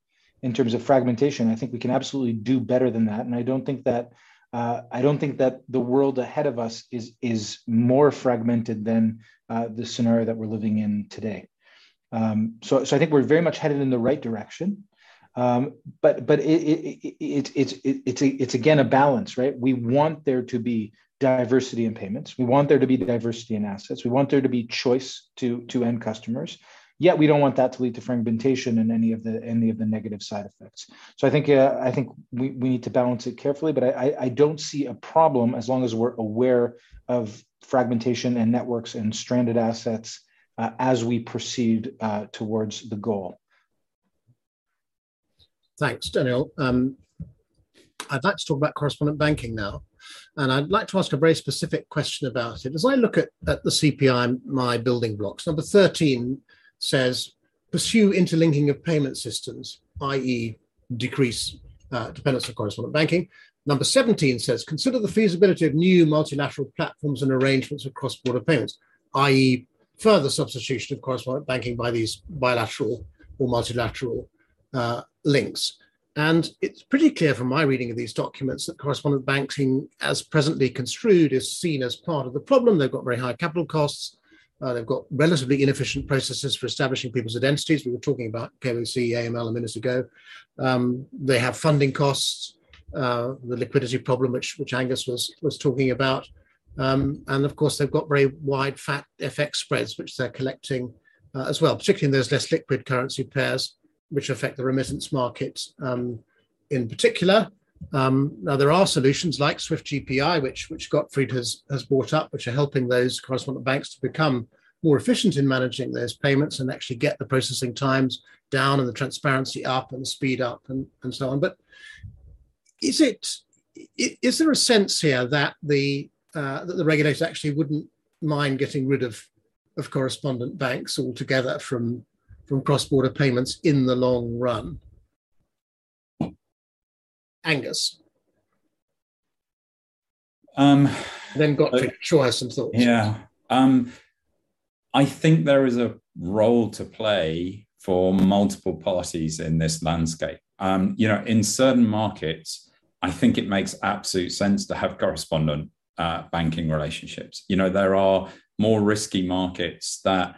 in terms of fragmentation, I think we can absolutely do better than that. And I don't think that uh, I don't think that the world ahead of us is is more fragmented than uh, the scenario that we're living in today. Um, so, so I think we're very much headed in the right direction. Um, but but it, it, it, it, it's it, it's a, it's again a balance, right? We want there to be diversity in payments. We want there to be diversity in assets. We want there to be choice to to end customers. Yet we don't want that to lead to fragmentation and any of the any of the negative side effects. So I think uh, I think we, we need to balance it carefully. But I, I don't see a problem as long as we're aware of fragmentation and networks and stranded assets uh, as we proceed uh, towards the goal. Thanks, Daniel. Um, I'd like to talk about correspondent banking now. And I'd like to ask a very specific question about it. As I look at, at the CPMI building blocks, number 13 says pursue interlinking of payment systems, i.e., decrease uh, dependence on correspondent banking. Number 17 says consider the feasibility of new multilateral platforms and arrangements of cross border payments, i.e., further substitution of correspondent banking by these bilateral or multilateral uh, links. And it's pretty clear from my reading of these documents that correspondent banking, as presently construed, is seen as part of the problem. They've got very high capital costs. Uh, they've got relatively inefficient processes for establishing people's identities. We were talking about KYC, AML a minute ago. Um, they have funding costs, uh, the liquidity problem, which, which Angus was, was talking about. Um, and of course, they've got very wide fat FX spreads, which they're collecting uh, as well, particularly in those less liquid currency pairs which affect the remittance market um, in particular. Um, now, there are solutions like Swift GPI, which, which Gottfried has, has brought up, which are helping those correspondent banks to become more efficient in managing those payments and actually get the processing times down and the transparency up and the speed up and, and so on. But is it is there a sense here that the uh, that the regulator actually wouldn't mind getting rid of of correspondent banks altogether from from cross-border payments in the long run. Angus. Um, then Gottfried uh, sure has some thoughts. Yeah. Um, I think there is a role to play for multiple parties in this landscape. Um, you know, in certain markets, I think it makes absolute sense to have correspondent uh, banking relationships. You know, there are more risky markets that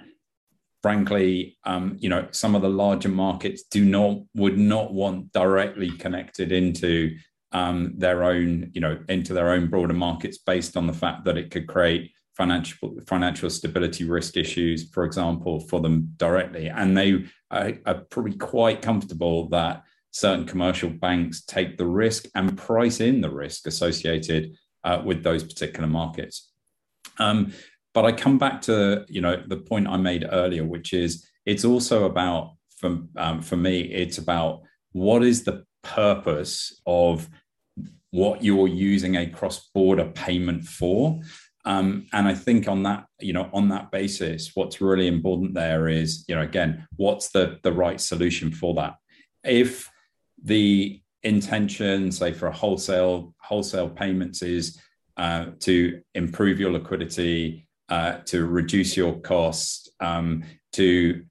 frankly, um, you know, some of the larger markets do not would not want directly connected into um, their own, you know, into their own broader markets based on the fact that it could create financial financial stability risk issues, for example, for them directly, and they are, are probably quite comfortable that certain commercial banks take the risk and price in the risk associated uh, with those particular markets. Um, but I come back to you know the point I made earlier, which is it's also about for um, for me, it's about what is the purpose of what you're using a cross-border payment for. Um, and I think on that, you know, on that basis, what's really important there is, you know, again, what's the the right solution for that? If the intention, say for a wholesale wholesale payments, is uh, to improve your liquidity, uh, to reduce your cost, um, to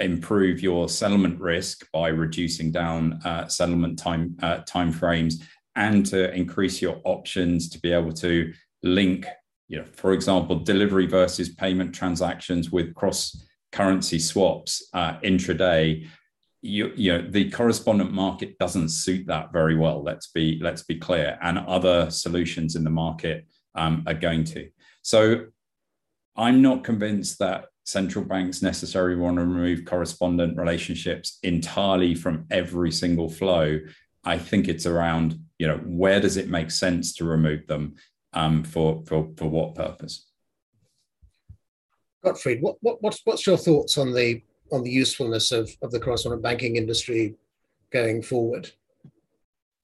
improve your settlement risk by reducing down uh, settlement time uh, time frames, and to increase your options to be able to link, you know, for example, delivery versus payment transactions with cross currency swaps uh, intraday. You, you know the correspondent market doesn't suit that very well. Let's be let's be clear, and other solutions in the market um, are going to. So I'm not convinced that central banks necessarily want to remove correspondent relationships entirely from every single flow. I think it's around, you know, where does it make sense to remove them um, for, for, for what purpose? Gottfried, what, what, what's, what's your thoughts on the on the usefulness of, of the correspondent banking industry going forward?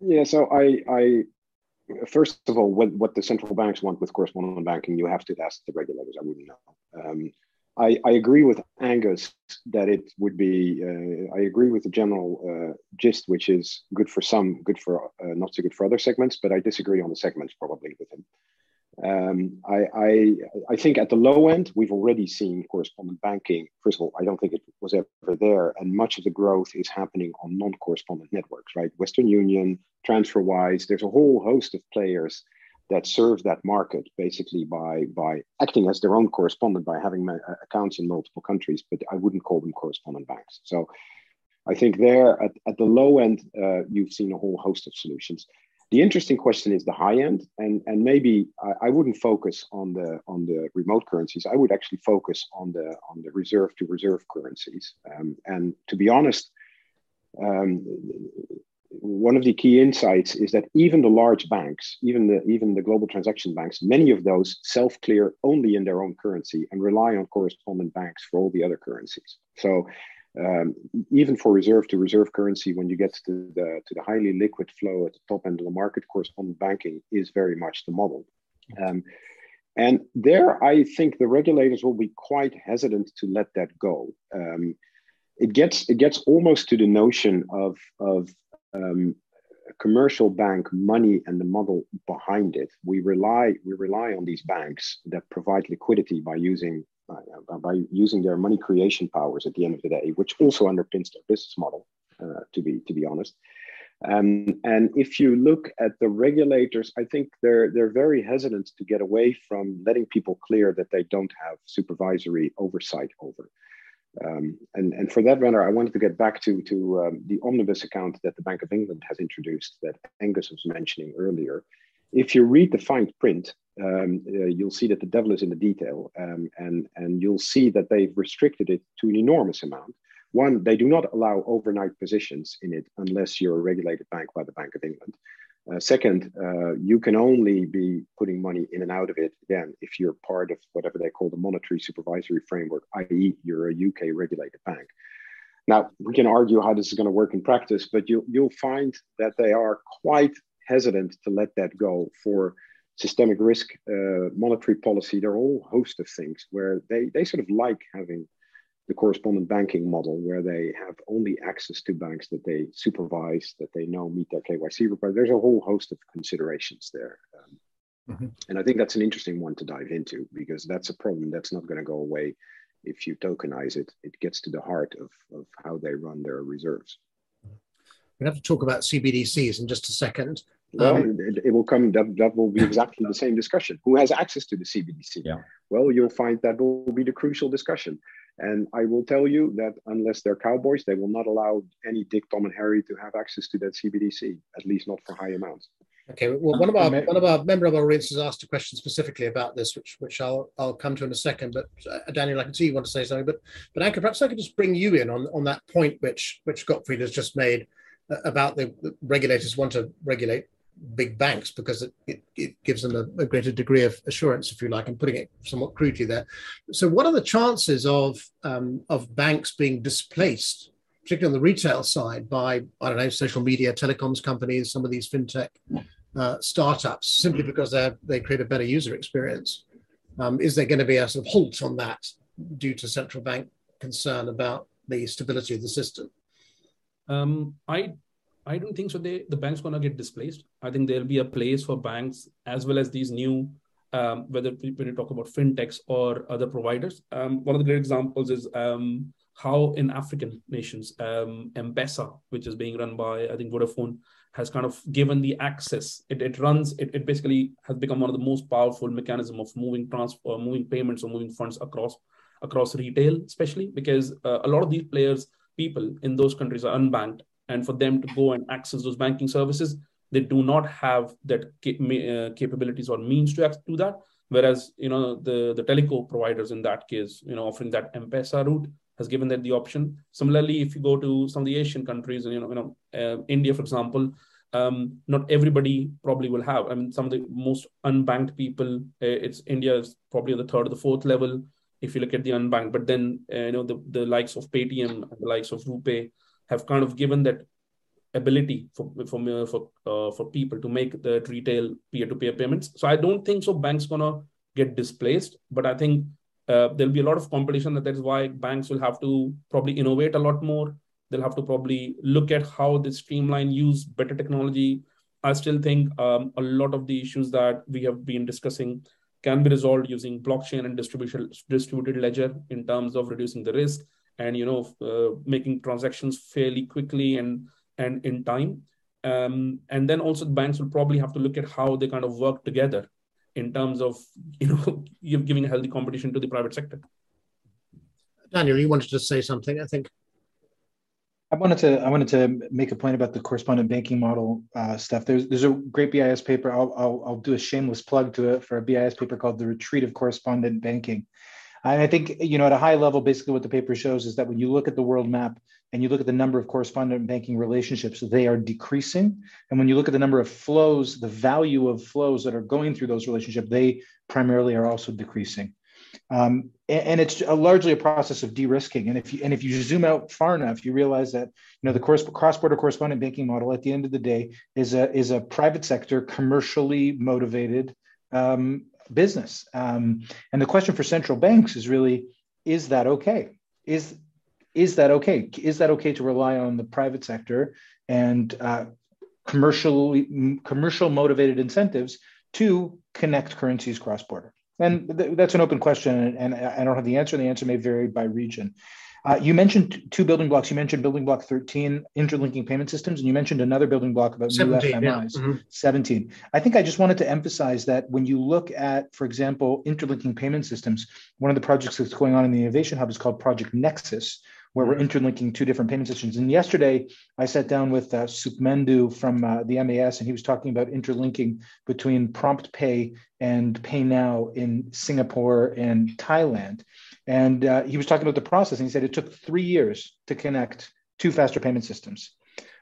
Yeah, so I, I first of all, what, what the central banks want with correspondent banking, you have to ask the regulators. I wouldn't know. Um, I, I, agree with Angus that it would be. Uh, I agree with the general uh, gist, which is good for some, good for uh, not so good for other segments. But I disagree on the segments probably with him. Um, I, I, I, think at the low end, we've already seen correspondent banking. First of all, I don't think it was ever there. And much of the growth is happening on non correspondent networks, right? Western Union, TransferWise, there's a whole host of players that serve that market basically by, by acting as their own correspondent by having uh, accounts in multiple countries, but I wouldn't call them correspondent banks. So I think there at, at the low end, uh, you've seen a whole host of solutions. The interesting question is the high end, and and maybe I, I, wouldn't focus on the on the remote currencies. I would actually focus on the on the reserve to reserve currencies. Um, and to be honest, um, one of the key insights is that even the large banks, even the even the global transaction banks, many of those self clear only in their own currency and rely on correspondent banks for all the other currencies. So um, even for reserve to reserve currency, when you get to the to the highly liquid flow at the top end of the market, correspondent banking is very much the model. Um, and there, I think the regulators will be quite hesitant to let that go. Um, it gets it gets almost to the notion of of um, commercial bank money and the model behind it. We rely we rely on these banks that provide liquidity by using uh, by using their money creation powers at the end of the day, which also underpins their business model. Uh, to be to be honest, um, and if you look at the regulators, I think they're they're very hesitant to get away from letting people clear that they don't have supervisory oversight over. Um, and, and for that matter, I wanted to get back to, to um, the omnibus account that the Bank of England has introduced that Angus was mentioning earlier. If you read the fine print, um, uh, you'll see that the devil is in the detail, um, and, and you'll see that they've restricted it to an enormous amount. One, they do not allow overnight positions in it unless you're a regulated bank by the Bank of England. Uh, second, uh, you can only be putting money in and out of it again if you're part of whatever they call the monetary supervisory framework, i.e., you're a UK regulated bank. Now, we can argue how this is going to work in practice, but you, you'll find that they are quite hesitant to let that go for systemic risk, uh, monetary policy. There are a whole host of things where they, they sort of like having the correspondent banking model where they have only access to banks that they supervise, that they know meet their KYC requirements. There's a whole host of considerations there. Um, mm-hmm. And I think that's an interesting one to dive into because that's a problem that's not going to go away if you tokenize it. It gets to the heart of, of how they run their reserves. We have to talk about CBDCs in just a second. Well, um, it, it, will come. That, that will be exactly the same discussion. Who has access to the CBDC? Yeah. Well, you'll find that will be the crucial discussion. And I will tell you that unless they're cowboys, they will not allow any Dick, Tom, and Harry to have access to that CBDC, at least not for high amounts. Okay. Well, one of our one of our member of our audience has asked a question specifically about this, which which I'll I'll come to in a second. But uh, Daniel, I can see you want to say something. But but Ankush, perhaps I could just bring you in on on that point which which Gottfried has just made uh, about the, the regulators want to regulate big banks because it, it, it gives them a, a, greater degree of assurance, if you like, and putting it somewhat crudely there. So, what are the chances of um, of banks being displaced, particularly on the retail side, by I don't know, social media, telecoms companies, some of these fintech uh, startups, simply because they they create a better user experience? Um, is there going to be a sort of halt on that due to central bank concern about the stability of the system? Um, I I don't think so. They the bank's gonna get displaced. I think there'll be a place for banks as well as these new, um, whether when you talk about fintechs or other providers. Um, one of the great examples is um, how in African nations, um, M-Pesa, which is being run by I think Vodafone, has kind of given the access. It, it runs. It, it basically has become one of the most powerful mechanism of moving transfer, moving payments or moving funds across across retail, especially because uh, a lot of these players, people in those countries are unbanked and for them to go and access those banking services they do not have that uh, capabilities or means to do that. Whereas you know the the teleco providers in that case you know offering that m-pesa route has given them the option. Similarly if you go to some of the asian countries you know you know uh, india for example um, not everybody probably will have i mean some of the most unbanked people uh, it's india is probably the third or the fourth level if you look at the unbanked but then uh, you know the, the likes of paytm the likes of RuPay have kind of given that ability for for for uh, for people to make the retail peer-to-peer payments. So I don't think so. Banks gonna get displaced, but I think uh, there'll be a lot of competition. That That is why banks will have to probably innovate a lot more. They'll have to probably look at how they streamline, use better technology. I still think um, a lot of the issues that we have been discussing can be resolved using blockchain and distribution distributed ledger in terms of reducing the risk and you know uh, making transactions fairly quickly and and in time um, and then also the banks will probably have to look at how they kind of work together in terms of you know giving a healthy competition to the private sector daniel you wanted to say something i think I wanted to I wanted to make a point about the correspondent banking model uh, stuff. There's there's a great BIS paper. I'll, I'll, I'll do a shameless plug to it for a BIS paper called "The Retreat of Correspondent Banking," And I think, you know, at a high level, basically what the paper shows is that when you look at the world map and you look at the number of correspondent banking relationships, they are decreasing. And when you look at the number of flows, the value of flows that are going through those relationships, they primarily are also decreasing. Um, and, it's a, largely a process of de-risking. And if you and if you zoom out far enough, you realize that you know the cross-border correspondent banking model at the end of the day is a is a private sector commercially motivated um, business. Um, and the question for central banks is really, is that okay? Is is that okay? Is that okay to rely on the private sector and uh, commercially commercial motivated incentives to connect currencies cross border? And th- that's an open question, and, and I don't have the answer. The answer may vary by region. Uh, you mentioned two building blocks. You mentioned building block 13, interlinking payment systems, and you mentioned another building block about 17, new FMIs, yeah. mm-hmm. 17. I think I just wanted to emphasize that when you look at, for example, interlinking payment systems, one of the projects that's going on in the Innovation Hub is called Project Nexus, where we're mm-hmm. interlinking two different payment systems. And yesterday, I sat down with uh, Sopnendu from uh, the MAS, and he was talking about interlinking between Prompt Pay and Pay Now in Singapore and Thailand. And uh, he was talking about the process, and he said it took three years to connect two faster payment systems.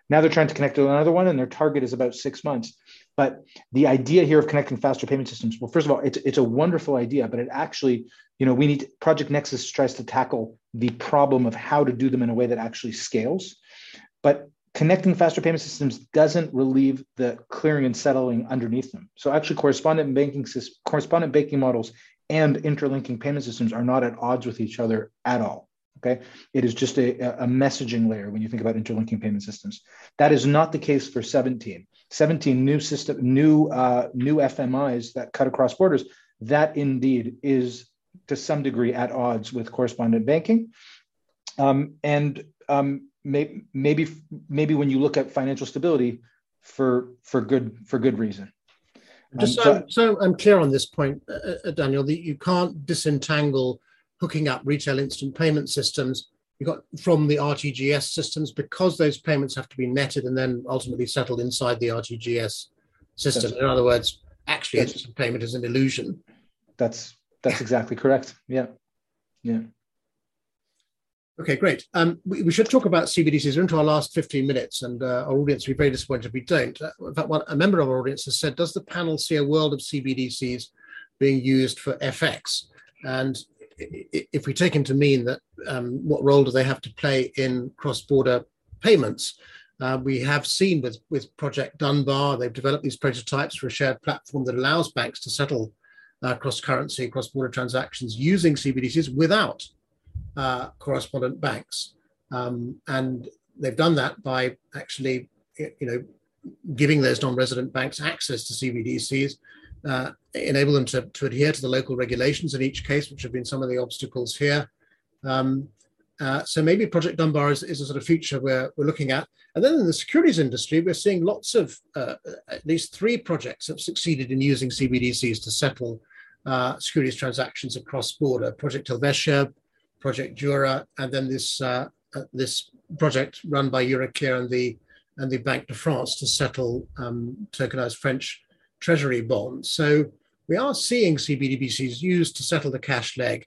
Now they're trying to connect to another one, and their target is about six months. But the idea here of connecting faster payment systems, well, first of all, it's, it's a wonderful idea, but it actually, you know, we need Project Nexus tries to tackle the problem of how to do them in a way that actually scales. But connecting faster payment systems doesn't relieve the clearing and settling underneath them. So actually, correspondent banking correspondent banking models and interlinking payment systems are not at odds with each other at all. Okay, it is just a, a messaging layer when you think about interlinking payment systems. That is not the case for 17. 17 new system, new uh, new FMIs that cut across borders. That indeed is to some degree at odds with correspondent banking, um, and um, may, maybe maybe when you look at financial stability for for good for good reason. Just um, so, so, I'm clear on this point, uh, uh, Daniel, that you can't disentangle hooking up retail instant payment systems you got from the RTGS systems because those payments have to be netted and then ultimately settled inside the RTGS system. That's, in other words, actually instant payment is an illusion. That's that's exactly correct. Yeah, yeah. Okay, great. Um, we, we, should talk about CBDCs. We're into our last 15 minutes, and uh, our audience will be very disappointed if we don't. Uh, in fact, one, a member of our audience has said, Does the panel see a world of CBDCs being used for FX? And if we take him to mean that um, what role do they have to play in cross-border payments? Uh, we have seen with, with Project Dunbar, they've developed these prototypes for a shared platform that allows banks to settle uh, cross-currency, cross-border transactions using CBDCs without uh, correspondent banks. Um, and they've done that by actually, you know, giving those non-resident banks access to CBDCs uh, enable them to, to adhere to the local regulations in each case, which have been some of the obstacles here. Um, uh, so maybe Project Dunbar is, is, a sort of future where we're looking at. And then in the securities industry, we're seeing lots of, uh, at least three projects have succeeded in using CBDCs to settle uh, securities transactions across border. Project Helvetia, Project Jura, and then this, uh, uh, this project run by Euroclear and the, and the Banque de France to settle um, tokenized French treasury bonds. So we are seeing CBDCs used to settle the cash leg,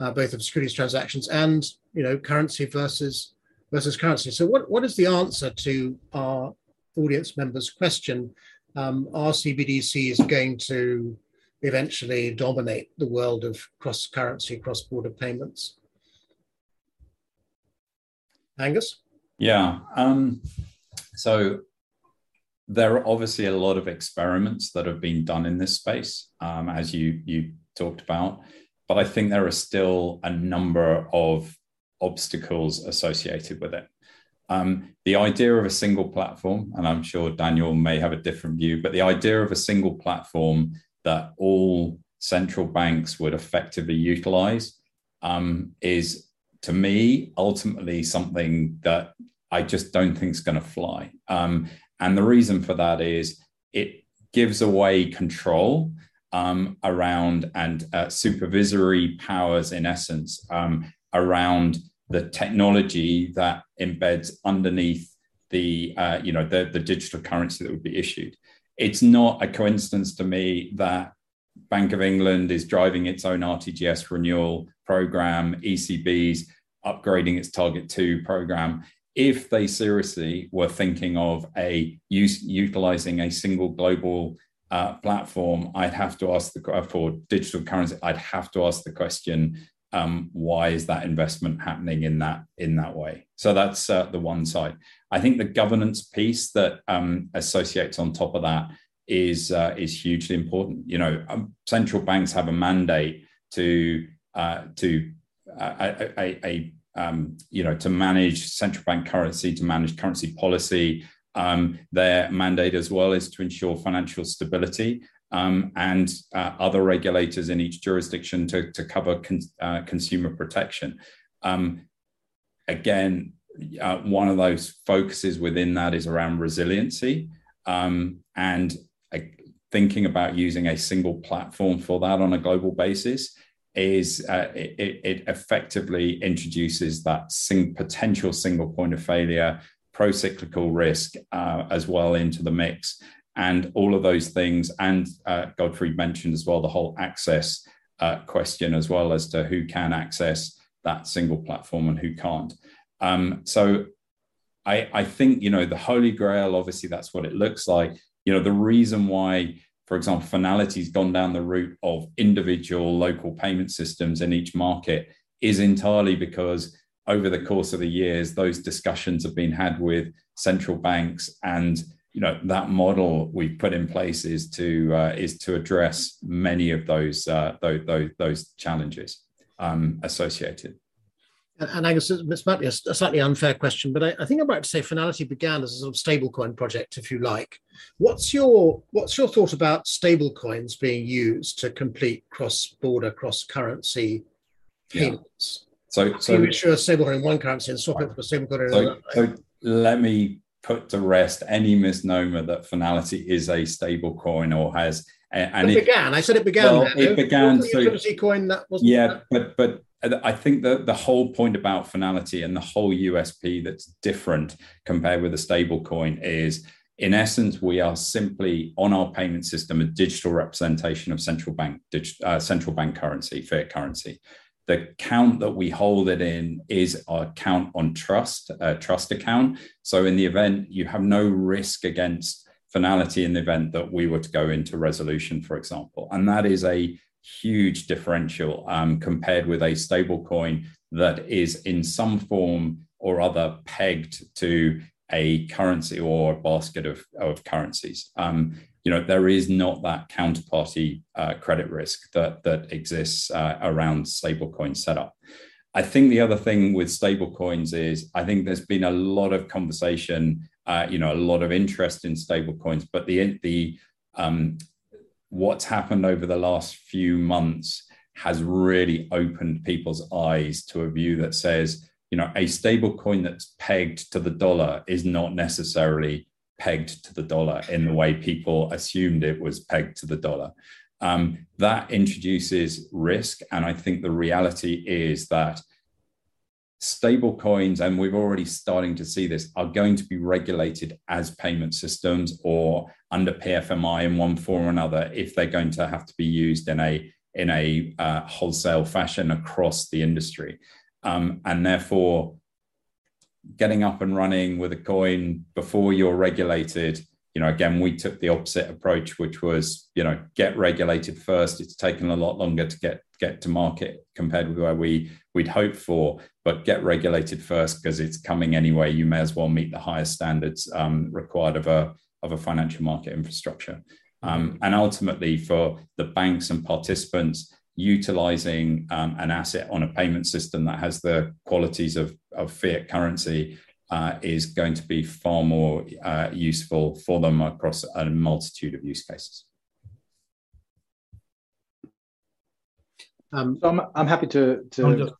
uh, both of securities transactions and you know currency versus versus currency. So what, what is the answer to our audience members' question? Um, are CBDCs going to eventually dominate the world of cross currency, cross border payments? Angus? Yeah. Um, so there are obviously a lot of experiments that have been done in this space, um, as you you talked about, but I think there are still a number of obstacles associated with it. Um, the idea of a single platform, and I'm sure Daniel may have a different view, but the idea of a single platform that all central banks would effectively utilize um, is, to me, ultimately something that I just don't think is going to fly. Um, and the reason for that is it gives away control um, around and uh, supervisory powers, in essence, um, around the technology that embeds underneath the uh, you know the, the digital currency that would be issued. It's not a coincidence to me that Bank of England is driving its own RTGS renewal program, ECB's upgrading its Target 2 program if they seriously were thinking of a use, utilizing a single global uh, platform, I'd have to ask the for digital currency, I'd have to ask the question, um, why is that investment happening in that in that way? So that's uh, the one side. I think the governance piece that um, associates on top of that is uh, is hugely important. You know, um, central banks have a mandate to uh, to uh, a, a, a um, you know to manage central bank currency, to manage currency policy. Um, their mandate as well is to ensure financial stability um, and uh, other regulators in each jurisdiction to, to cover con- uh, consumer protection. Um, again, uh, one of those focuses within that is around resiliency um, and uh, thinking about using a single platform for that on a global basis is uh, it, it, effectively introduces that sing- potential single point of failure pro-cyclical risk uh, as well into the mix and all of those things. And uh, Gottfried mentioned as well the whole access uh, question, as well as to who can access that single platform and who can't. Um, so I, I think, you know, the Holy Grail, obviously, that's what it looks like. You know, the reason why, for example, Fnality's gone down the route of individual local payment systems in each market is entirely because over the course of the years, those discussions have been had with central banks and you know that model we've put in place is to uh, is to address many of those uh, those, those, those challenges um, associated. And, and Angus, this might be a, slightly unfair question, but I, I, think I'm about to say Fnality began as a sort of stablecoin project, if you like. What's your what's your thought about stablecoins being used to complete cross-border, cross-currency payments? Yeah. So, so you issue a stablecoin in one currency and swap it for a stablecoin in another. So let me put to rest any misnomer that Fnality is a stable coin or has and it, it began i said it began well, it began so, coin that was yeah that? but but i think that the whole point about Fnality and the whole usp that's different compared with a stable coin is in essence we are simply on our payment system a digital representation of central bank uh, central bank currency fiat currency the account that we hold it in is our account on trust, a trust account. So in the event, you have no risk against Fnality in the event that we were to go into resolution, for example. And that is a huge differential um, compared with a stable coin that is in some form or other pegged to a currency or a basket of, of currencies. Um, you know there is not that counterparty uh, credit risk that that exists uh, around stablecoin setup. I think the other thing with stablecoins is I think there's been a lot of conversation, uh, you know, a lot of interest in stablecoins, but the the um, what's happened over the last few months has really opened people's eyes to a view that says, you know, a stable coin that's pegged to the dollar is not necessarily pegged to the dollar in the way people assumed it was pegged to the dollar. Um, that introduces risk. And I think the reality is that stable coins, and we're already starting to see this, are going to be regulated as payment systems or under PFMI in one form or another if they're going to have to be used in a in a uh, wholesale fashion across the industry. Um, and therefore, getting up and running with a coin before you're regulated you know again we took the opposite approach which was you know get regulated first it's taken a lot longer to get get to market compared with where we we'd hoped for but get regulated first because it's coming anyway you may as well meet the highest standards um, required of a of a financial market infrastructure um, and ultimately for the banks and participants utilizing um, an asset on a payment system that has the qualities of, of fiat currency uh, is going to be far more uh, useful for them across a multitude of use cases. Um, so I'm, I'm happy to, to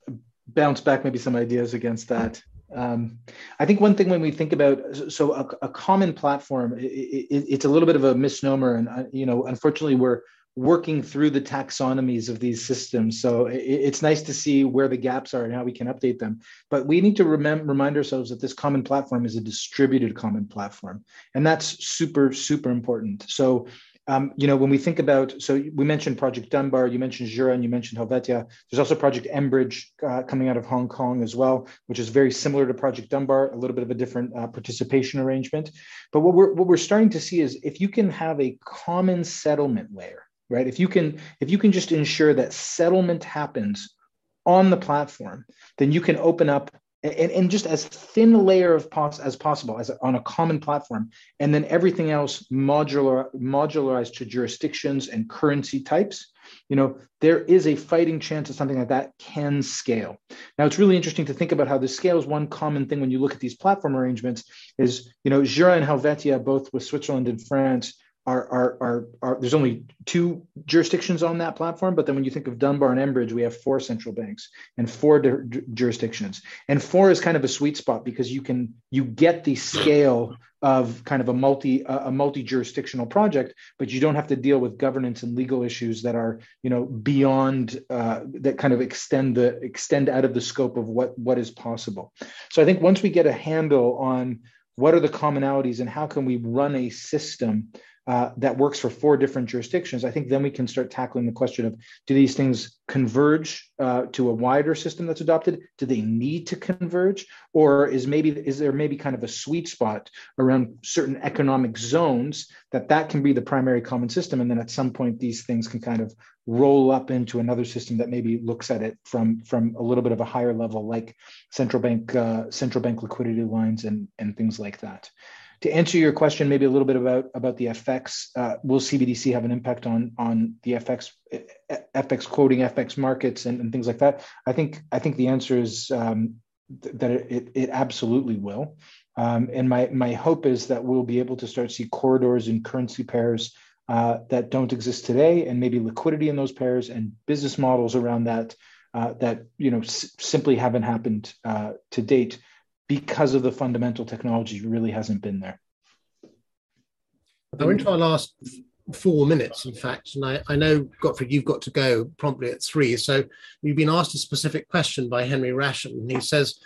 bounce back maybe some ideas against that. Um, I think one thing when we think about so a, a common platform, it, it, it's a little bit of a misnomer, and uh, you know, unfortunately, we're working through the taxonomies of these systems. So it's nice to see where the gaps are and how we can update them. But we need to remember, remind ourselves that this common platform is a distributed common platform. And that's super, super important. So um, you know, when we think about, so we mentioned Project Dunbar, you mentioned Jura, and you mentioned Helvetia. There's also Project mBridge uh, coming out of Hong Kong as well, which is very similar to Project Dunbar, a little bit of a different uh, participation arrangement. But what we're what we're starting to see is if you can have a common settlement layer, right? If you can if you can just ensure that settlement happens on the platform, then you can open up and, and just as thin layer of pos- as possible as on a common platform and then everything else modular modularized to jurisdictions and currency types you know there is a fighting chance that something like that can scale. Now it's really interesting to think about how this scales. One common thing when you look at these platform arrangements is you know jura and helvetia both with switzerland and france are, are, are, are, there's only two jurisdictions on that platform, but then when you think of Dunbar and mBridge, we have four central banks and four jurisdictions. And four is kind of a sweet spot because you can you get the scale of kind of a multi a multi jurisdictional project, but you don't have to deal with governance and legal issues that are you know beyond uh, that kind of extend the extend out of the scope of what what is possible. So I think once we get a handle on what are the commonalities and how can we run a system uh, that works for four different jurisdictions, I think then we can start tackling the question of do these things converge uh, to a wider system that's adopted? Do they need to converge, or is maybe is there maybe kind of a sweet spot around certain economic zones that that can be the primary common system, and then at some point these things can kind of roll up into another system that maybe looks at it from from a little bit of a higher level, like central bank uh, central bank liquidity lines and and things like that to answer your question, maybe a little bit about about the FX. Uh, will CBDC have an impact on on the FX FX quoting, FX markets, and, and things like that? I think I think the answer is um, th- that it, it absolutely will. Um, and my my hope is that we'll be able to start to see corridors and currency pairs uh, that don't exist today, and maybe liquidity in those pairs and business models around that uh, that you know s- simply haven't happened uh, to date because of the fundamental technology really hasn't been there. We're into our last four minutes, in fact, and I, I know, Gottfried, you've got to go promptly at three. So we've been asked a specific question by Henry Ration, he says,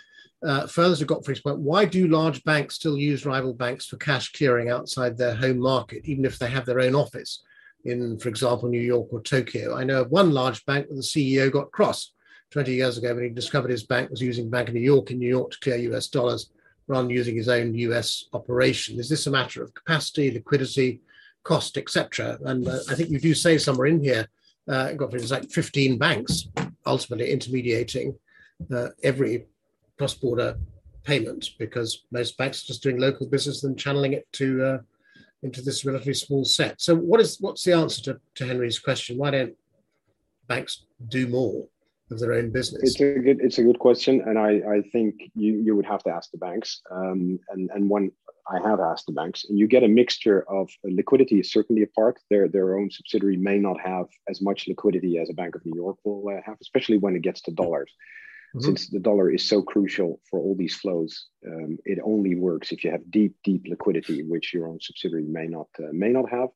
uh, further to Gottfried's point, why do large banks still use rival banks for cash clearing outside their home market, even if they have their own office in, for example, New York or Tokyo? I know of one large bank where the CEO got cross 20 years ago when he discovered his bank was using Bank of New York in New York to clear US dollars rather than using his own US operation. Is this a matter of capacity, liquidity, cost, etc.? And uh, I think you do say somewhere in here, uh, Gottfried, it's like 15 banks ultimately intermediating uh, every cross-border payment because most banks are just doing local business and channeling it to uh, into this relatively small set. So, what is what's the answer to, to Henry's question? Why don't banks do more? Of their own business? It's a good it's a good question, and I I think you you would have to ask the banks, um, and and one I have asked the banks, and you get a mixture of liquidity is certainly a part. Their their own subsidiary may not have as much liquidity as a Bank of New York will uh, have, especially when it gets to dollars. Mm-hmm. Since the dollar is so crucial for all these flows, um, it only works if you have deep, deep liquidity, which your own subsidiary may not uh, may not have.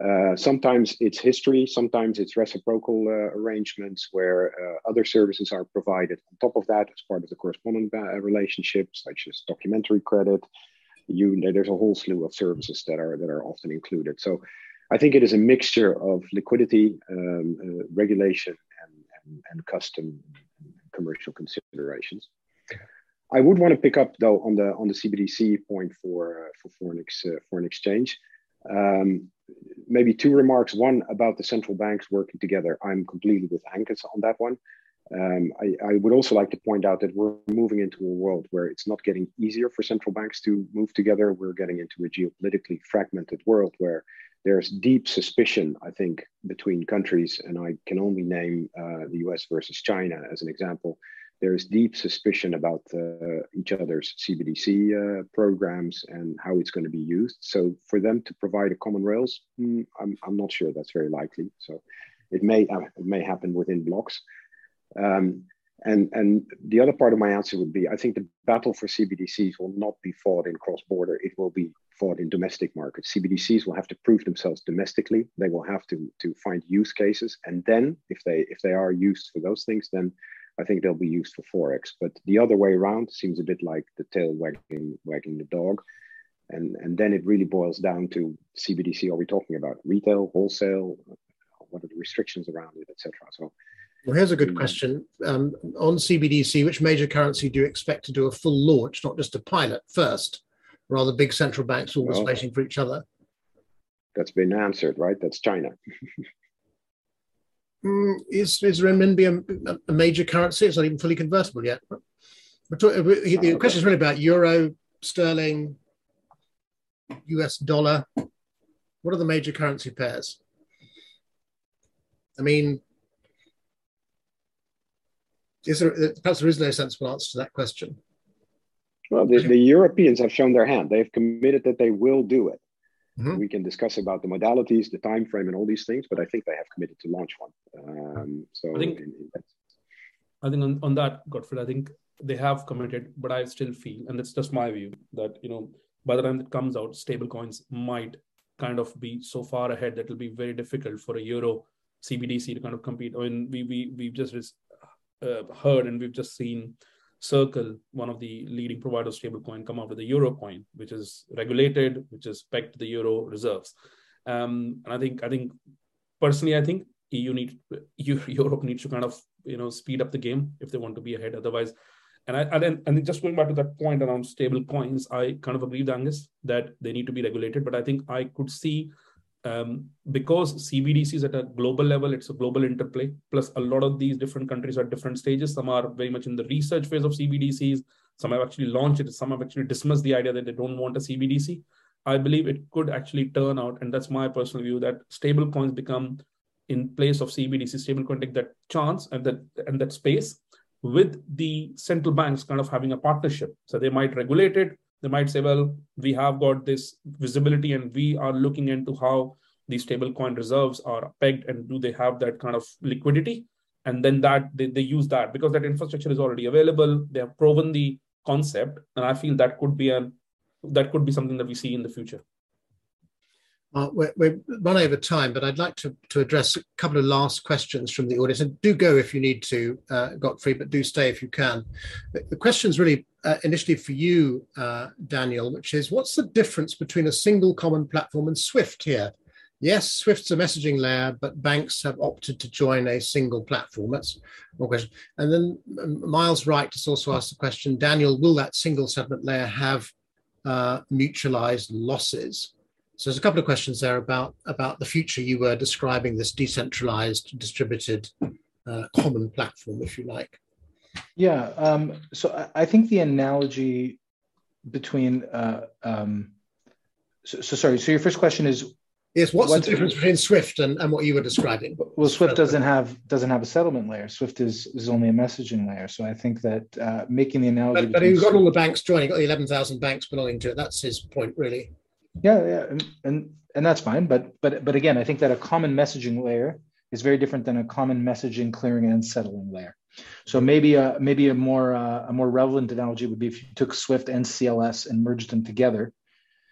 Uh, sometimes it's history, sometimes it's reciprocal uh, arrangements where uh, other services are provided on top of that as part of the correspondent uh, relationship, such as documentary credit. You, there's a whole slew of services that are that are often included. So, I think it is a mixture of liquidity, um, uh, regulation, and, and, and custom commercial considerations. I would want to pick up though on the on the CBDC point for for foreign, ex, foreign exchange. Um, maybe two remarks. One about the central banks working together. I'm completely with Angus on that one. Um, I, I, would also like to point out that we're moving into a world where it's not getting easier for central banks to move together. We're getting into a geopolitically fragmented world where there's deep suspicion, I think, between countries. And I can only name uh, the US versus China as an example there is deep suspicion about uh, each other's CBDC uh, programs and how it's going to be used. So for them to provide a common rails, mm, I'm, I'm not sure that's very likely. So it may uh, it may happen within blocks. Um, and and the other part of my answer would be I think the battle for CBDCs will not be fought in cross border. It will be fought in domestic markets. CBDCs will have to prove themselves domestically. They will have to to find use cases, and then if they if they are used for those things, then I think they'll be used for forex. But the other way around seems a bit like the tail wagging wagging the dog. and and then it really boils down to CBDC. Are we talking about retail, wholesale? What are the restrictions around it, etc. So. Well, here's a good question. Um, on CBDC, which major currency do you expect to do a full launch, not just a pilot first, rather big central banks always well, waiting for each other? That's been answered, right? That's China. mm, is, is renminbi a, a, major currency? It's not even fully convertible yet. Talk, the question is really about euro, sterling, US dollar. What are the major currency pairs? I mean, is there perhaps there is no sensible answer to that question? Well, the, the Europeans have shown their hand. They've committed that they will do it. Mm-hmm. We can discuss about the modalities, the time frame, and all these things, but I think they have committed to launch one. Um, so I think, in, in I think on, on that, Gottfried, I think they have committed, but I still feel, and that's just my view, that you know by the time it comes out, stable coins might kind of be so far ahead that it'll be very difficult for a euro CBDC to kind of compete. I mean, we we we've just uh, heard and we've just seen Circle, one of the leading providers of stablecoin, come out with a euro coin, which is regulated, which is pegged to the euro reserves. Um, and I think I think personally, I think EU need Europe needs to kind of you know speed up the game if they want to be ahead. Otherwise, and I and then and just going back to that point around stable coins, I kind of agree with Angus that they need to be regulated. But I think I could see um, because CBDC is at a global level, it's a global interplay. Plus, a lot of these different countries are different stages. Some are very much in the research phase of CBDCs. Some have actually launched it. Some have actually dismissed the idea that they don't want a CBDC. I believe it could actually turn out, and that's my personal view, that stable coins become in place of CBDC. Stable coin take that chance and that and that space with the central banks kind of having a partnership. So they might regulate it. They might say, well, we have got this visibility and we are looking into how these stablecoin reserves are pegged and do they have that kind of liquidity? And then that they, they use that because that infrastructure is already available. They have proven the concept. And I feel that could be an that could be something that we see in the future. Uh, we're, we're run over time, but I'd like to, to address a couple of last questions from the audience. And do go if you need to, uh, Gottfried, but do stay if you can. The, the question is really uh, initially for you, uh, Daniel, which is what's the difference between a single common platform and Swift here? Yes, Swift's a messaging layer, but banks have opted to join a single platform. That's one question. And then um, Miles Wright has also asked the question, Daniel, will that single settlement layer have uh, mutualized losses? So there's a couple of questions there about about the future. You were describing this decentralized, distributed, uh, common platform, if you like. Yeah. Um, so I think the analogy between uh, um, so, so, sorry. So your first question is Yes, what's, what's the difference between Swift and, and what you were describing? Well, Swift doesn't have doesn't have a settlement layer. Swift is is only a messaging layer. So I think that uh, making the analogy. But, but you've got all the banks joining, got the eleven thousand banks belonging to it. That's his point, really. Yeah, yeah, and, and and that's fine. But but but again, I think that a common messaging layer is very different than a common messaging clearing and settling layer. So maybe a maybe a more uh, a more relevant analogy would be if you took Swift and CLS and merged them together,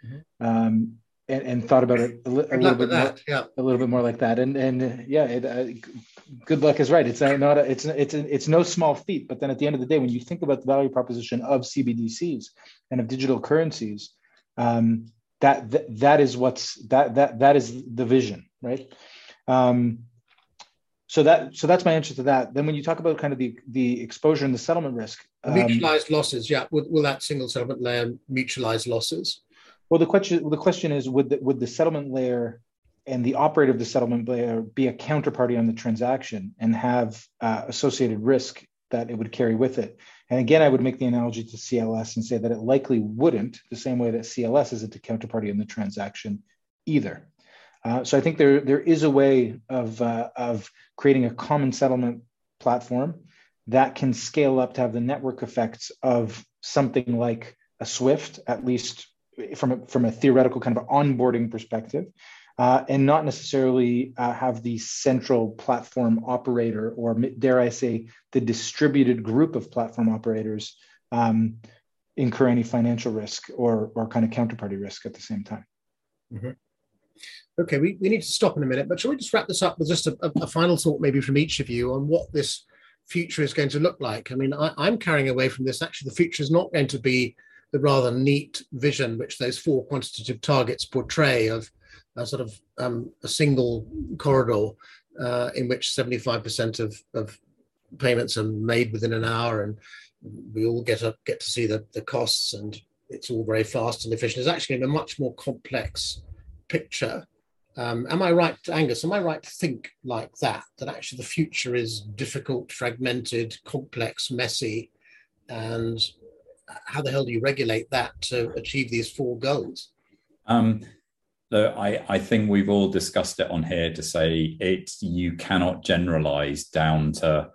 mm-hmm. um, and, and, thought about it a, li- a little bit that, more, yeah. a little bit more like that. And and uh, yeah, it, uh, good luck is right. It's not a, it's it's a, it's no small feat. But then at the end of the day, when you think about the value proposition of CBDCs and of digital currencies, um, that, that that is what's that that that is the vision right um, so that so that's my answer to that. Then when you talk about kind of the the exposure and the settlement risk um, mutualized losses yeah. Will, will that single settlement layer mutualize losses? Well the question the question is would the, would the settlement layer and the operator of the settlement layer be a counterparty on the transaction and have uh, associated risk that it would carry with it? And again, I would make the analogy to CLS and say that it likely wouldn't, the same way that CLS isn't a counterparty in the transaction either. Uh, so I think there, there is a way of, uh, of creating a common settlement platform that can scale up to have the network effects of something like a Swift, at least from a, from a theoretical kind of onboarding perspective, uh, and not necessarily uh, have the central platform operator, or dare I say, the distributed group of platform operators um, incur any financial risk or, or kind of counterparty risk at the same time. Mm-hmm. Okay, we, we need to stop in a minute, but shall we just wrap this up with just a, a, final thought, maybe from each of you, on what this future is going to look like? I mean, I, I'm carrying away from this. Actually, the future is not going to be the rather neat vision which those four quantitative targets portray of a sort of um, a single corridor uh, in which 75% of, of payments are made within an hour and we all get up, get to see the, the costs and it's all very fast and efficient. It's actually a much more complex picture. Um, am I right, Angus? Am I right to think like that? That actually the future is difficult, fragmented, complex, messy, and how the hell do you regulate that to achieve these four goals? Um, I, I think we've all discussed it on here to say it you cannot generalize down to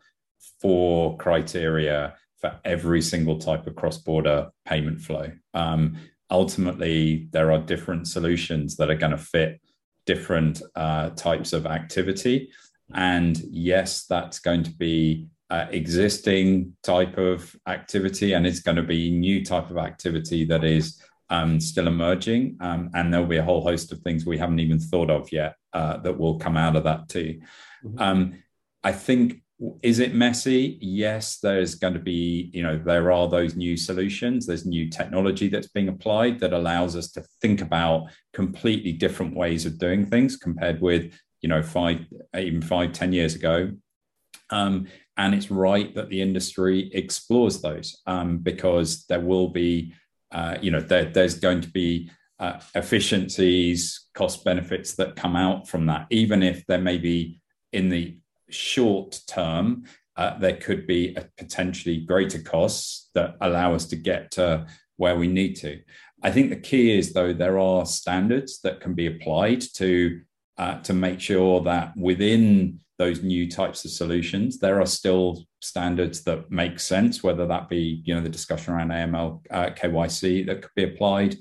four criteria for every single type of cross-border payment flow. Um, ultimately, there are different solutions that are going to fit different uh, types of activity. And yes, that's going to be uh, existing type of activity, and it's going to be new type of activity that is um, still emerging. Um, and there'll be a whole host of things we haven't even thought of yet uh, that will come out of that too. Mm-hmm. Um, I think is it messy? Yes there's going to be you know there are those new solutions there's new technology that's being applied that allows us to think about completely different ways of doing things compared with you know five even five ten years ago. Um, and it's right that the industry explores those um, because there will be uh, you know there, there's going to be uh, efficiencies cost benefits that come out from that. Even if there may be in the short term, uh, there could be potentially greater costs that allow us to get to where we need to. I think the key is though there are standards that can be applied to uh, to make sure that within those new types of solutions there are still standards that make sense, whether that be you know the discussion around AML uh, KYC that could be applied,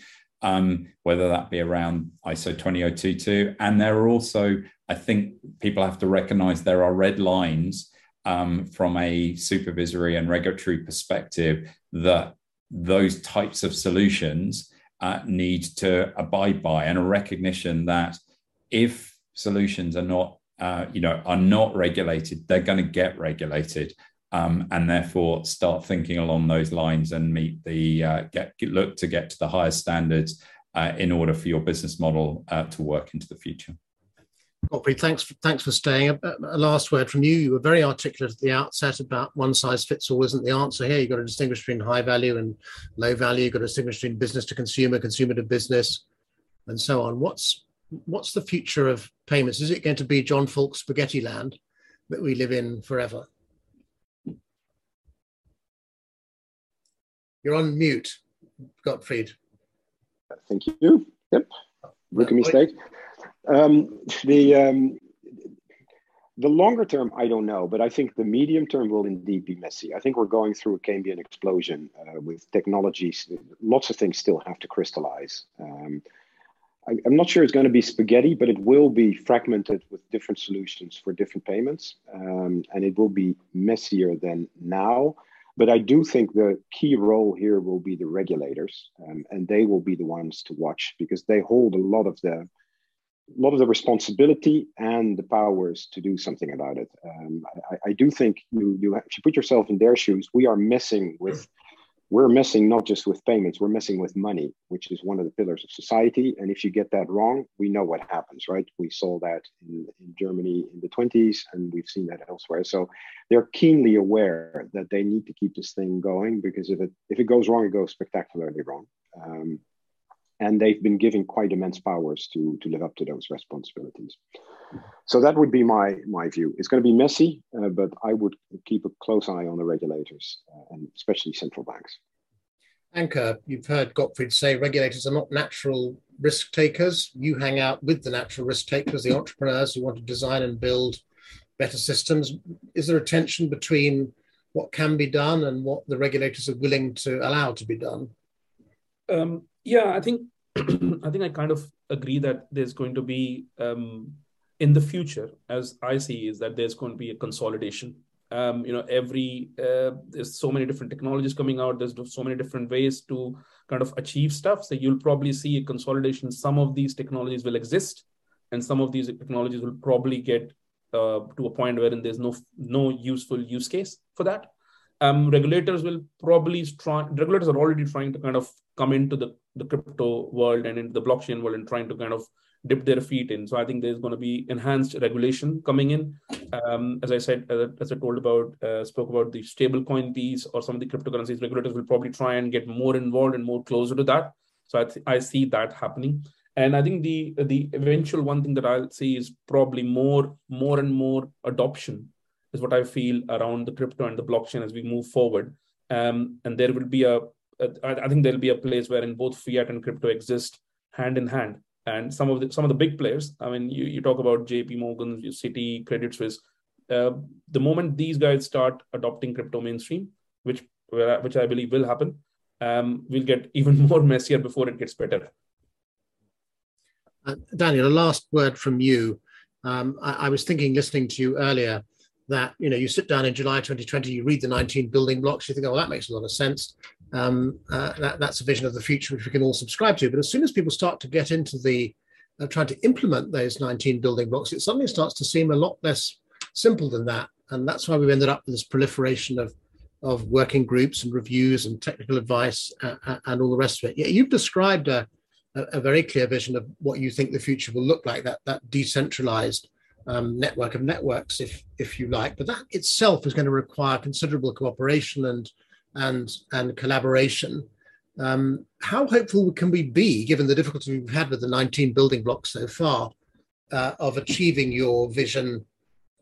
um, whether that be around ISO 20022, and there are also I think people have to recognize there are red lines um, from a supervisory and regulatory perspective that those types of solutions uh, need to abide by, and a recognition that if solutions are not, uh, you know, are not regulated, they're going to get regulated. Um, and therefore start thinking along those lines and meet the uh, get look to get to the highest standards uh, in order for your business model uh, to work into the future. Gottfried, thanks for, thanks for staying. A, a, last word from you. You were very articulate at the outset about one size fits all isn't the answer here. You've got to distinguish between high value and low value. You've got to distinguish between business to consumer, consumer to business, and so on. What's what's the future of payments? Is it going to be John Falk spaghetti land that we live in forever? You're on mute, Gottfried. Thank you. Yep. Rookie mistake. Um, the um, the longer term, I don't know, but I think the medium term will indeed be messy. I think we're going through a Cambrian explosion uh, with technologies. Lots of things still have to crystallize. Um, I, am not sure it's going to be spaghetti, but it will be fragmented with different solutions for different payments, um, and it will be messier than now. But I do think the key role here will be the regulators, um, and they will be the ones to watch because they hold a lot of the a lot of the responsibility and the powers to do something about it. Um, I, I, do think you you if you put yourself in their shoes, we are messing with we're messing not just with payments, we're messing with money, which is one of the pillars of society. And if you get that wrong, we know what happens, right? We saw that in, in Germany in the 20s, and we've seen that elsewhere. So they're keenly aware that they need to keep this thing going because if it if it goes wrong, it goes spectacularly wrong. Um, and they've been given quite immense powers to to live up to those responsibilities. So that would be my my view. It's going to be messy, uh, but I would keep a close eye on the regulators uh, and especially central banks. Ankush, you've heard Gottfried say regulators are not natural risk takers. You hang out with the natural risk takers, the entrepreneurs who want to design and build better systems. Is there a tension between what can be done and what the regulators are willing to allow to be done? Um, yeah, I think I think I kind of agree that there's going to be um, in the future, as I see, is that there's going to be a consolidation. Um, you know, every uh, there's so many different technologies coming out. There's so many different ways to kind of achieve stuff. So you'll probably see a consolidation. Some of these technologies will exist, and some of these technologies will probably get uh, to a point wherein there's no no useful use case for that. Um, regulators will probably try. Regulators are already trying to kind of come into the the crypto world and into the blockchain world and trying to kind of dip their feet in. So I think there's going to be enhanced regulation coming in. Um, as I said, uh, as I told about, uh, spoke about the stablecoin piece or some of the cryptocurrencies, regulators will probably try and get more involved and more closer to that. So I, th- I see that happening. And I think the the eventual one thing that I'll see is probably more more and more adoption is what I feel around the crypto and the blockchain as we move forward. Um, and there will be a, a I think there'll be a place where in both fiat and crypto exist hand in hand and some of the some of the big players. I mean, you, you talk about J.P. Morgan, Citi, Credit Suisse. Uh, the moment these guys start adopting crypto mainstream, which which I believe will happen, um, we'll get even more messier before it gets better. Uh, Daniel, a last word from you. Um, I, I, was thinking, listening to you earlier, that you know you sit down in July 2020, you read the 19 building blocks, you think, oh, that makes a lot of sense. Um, uh, that, that's a vision of the future which we can all subscribe to. But as soon as people start to get into the uh, trying to implement those 19 building blocks, it suddenly starts to seem a lot less simple than that. And that's why we've ended up with this proliferation of of working groups and reviews and technical advice uh, uh and all the rest of it. Yeah, you've described a, a, very clear vision of what you think the future will look like. That that decentralized um, network of networks, if if you like. But that itself is going to require considerable cooperation and and and collaboration. Um, how hopeful can we be, given the difficulty we've had with the 19 building blocks so far, uh, of achieving your vision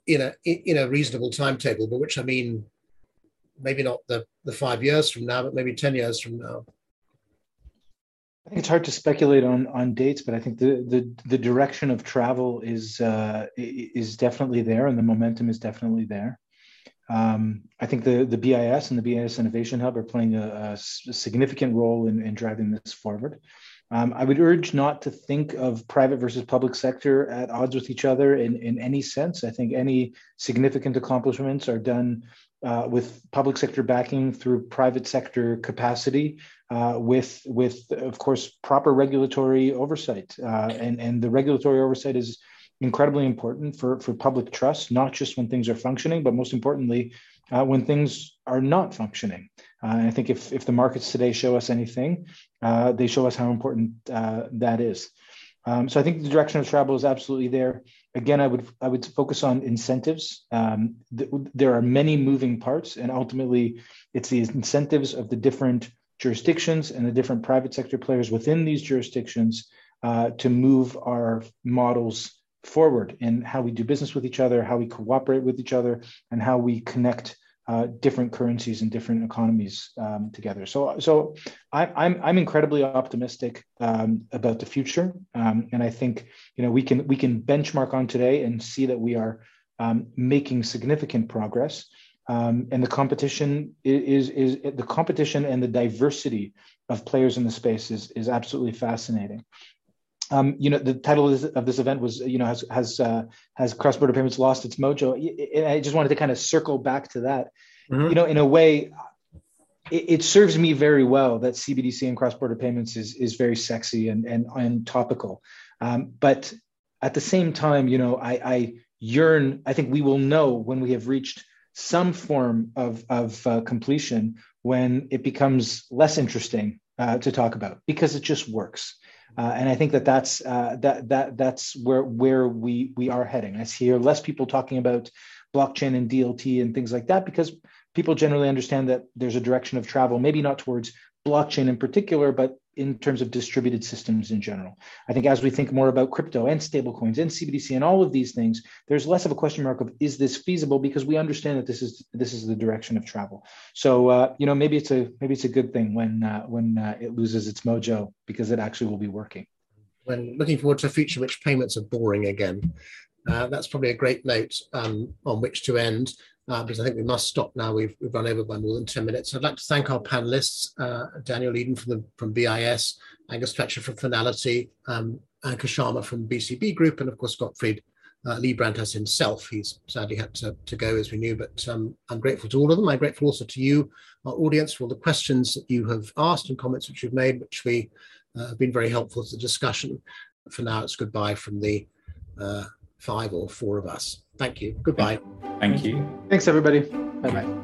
in a in a reasonable timetable? By which I mean, maybe not the the five years from now, but maybe 10 years from now. I think it's hard to speculate on on dates, but I think the the, the direction of travel is uh, is definitely there, and the momentum is definitely there. Um, I think the the BIS and the BIS Innovation Hub are playing a, a significant role in, in driving this forward. Um, I would urge not to think of private versus public sector at odds with each other in, in any sense. I think any significant accomplishments are done uh, with public sector backing through private sector capacity, uh, with with of course proper regulatory oversight, uh, and and the regulatory oversight is incredibly important for for public trust, not just when things are functioning, but most importantly uh, when things are not functioning. Uh, I think if if the markets today show us anything, uh, they show us how important that is. Um, so I think the direction of travel is absolutely there. Again, I would I would focus on incentives. Um, th- there are many moving parts, and ultimately, it's the incentives of the different jurisdictions and the different private sector players within these jurisdictions uh, to move our models forward in how we do business with each other, how we cooperate with each other, and how we connect uh, different currencies and different economies um, together. So, so I, am I'm, I'm incredibly optimistic um, about the future, um, and I think you know we can we can benchmark on today and see that we are um, making significant progress. Um, and the competition is, is, is the competition and the diversity of players in the space is is absolutely fascinating. Um, you know, the title of this, of this, event was, you know, has has uh, has cross border payments lost its mojo? I just wanted to kind of circle back to that. Mm-hmm. You know, in a way, it, it, serves me very well that CBDC and cross border payments is is very sexy and and and topical. Um, but at the same time, you know, I, I yearn. I think we will know when we have reached some form of of uh, completion when it becomes less interesting uh, to talk about because it just works. Uh, and I think that that's uh, that that that's where where we we are heading. I hear less people talking about blockchain and DLT and things like that because people generally understand that there's a direction of travel, maybe not towards blockchain in particular, but in terms of distributed systems in general. I think as we think more about crypto and stablecoins and CBDC and all of these things, there's less of a question mark of is this feasible because we understand that this is this is the direction of travel. So uh, you know maybe it's a maybe it's a good thing when uh, when uh, it loses its mojo because it actually will be working. When looking forward to a future which payments are boring again, uh, that's probably a great note um, on which to end uh, because I think we must stop now. We've, we've run over by more than 10 minutes. I'd like to thank our panelists, uh, Daniel Eidan from, the, from BIS, Angus Fletcher from Fnality, um, Ankush Sharma from BCB Group, and of course, Gottfried uh, Leibbrandt himself. He's sadly had to, to go as we knew, but um, I'm grateful to all of them. I'm grateful also to you, our audience, for all the questions that you have asked and comments which you've made, which we uh, have been very helpful to the discussion. For now, it's goodbye from the uh, five or four of us. Thank you. Goodbye. Thank you. Thanks, everybody. Bye bye.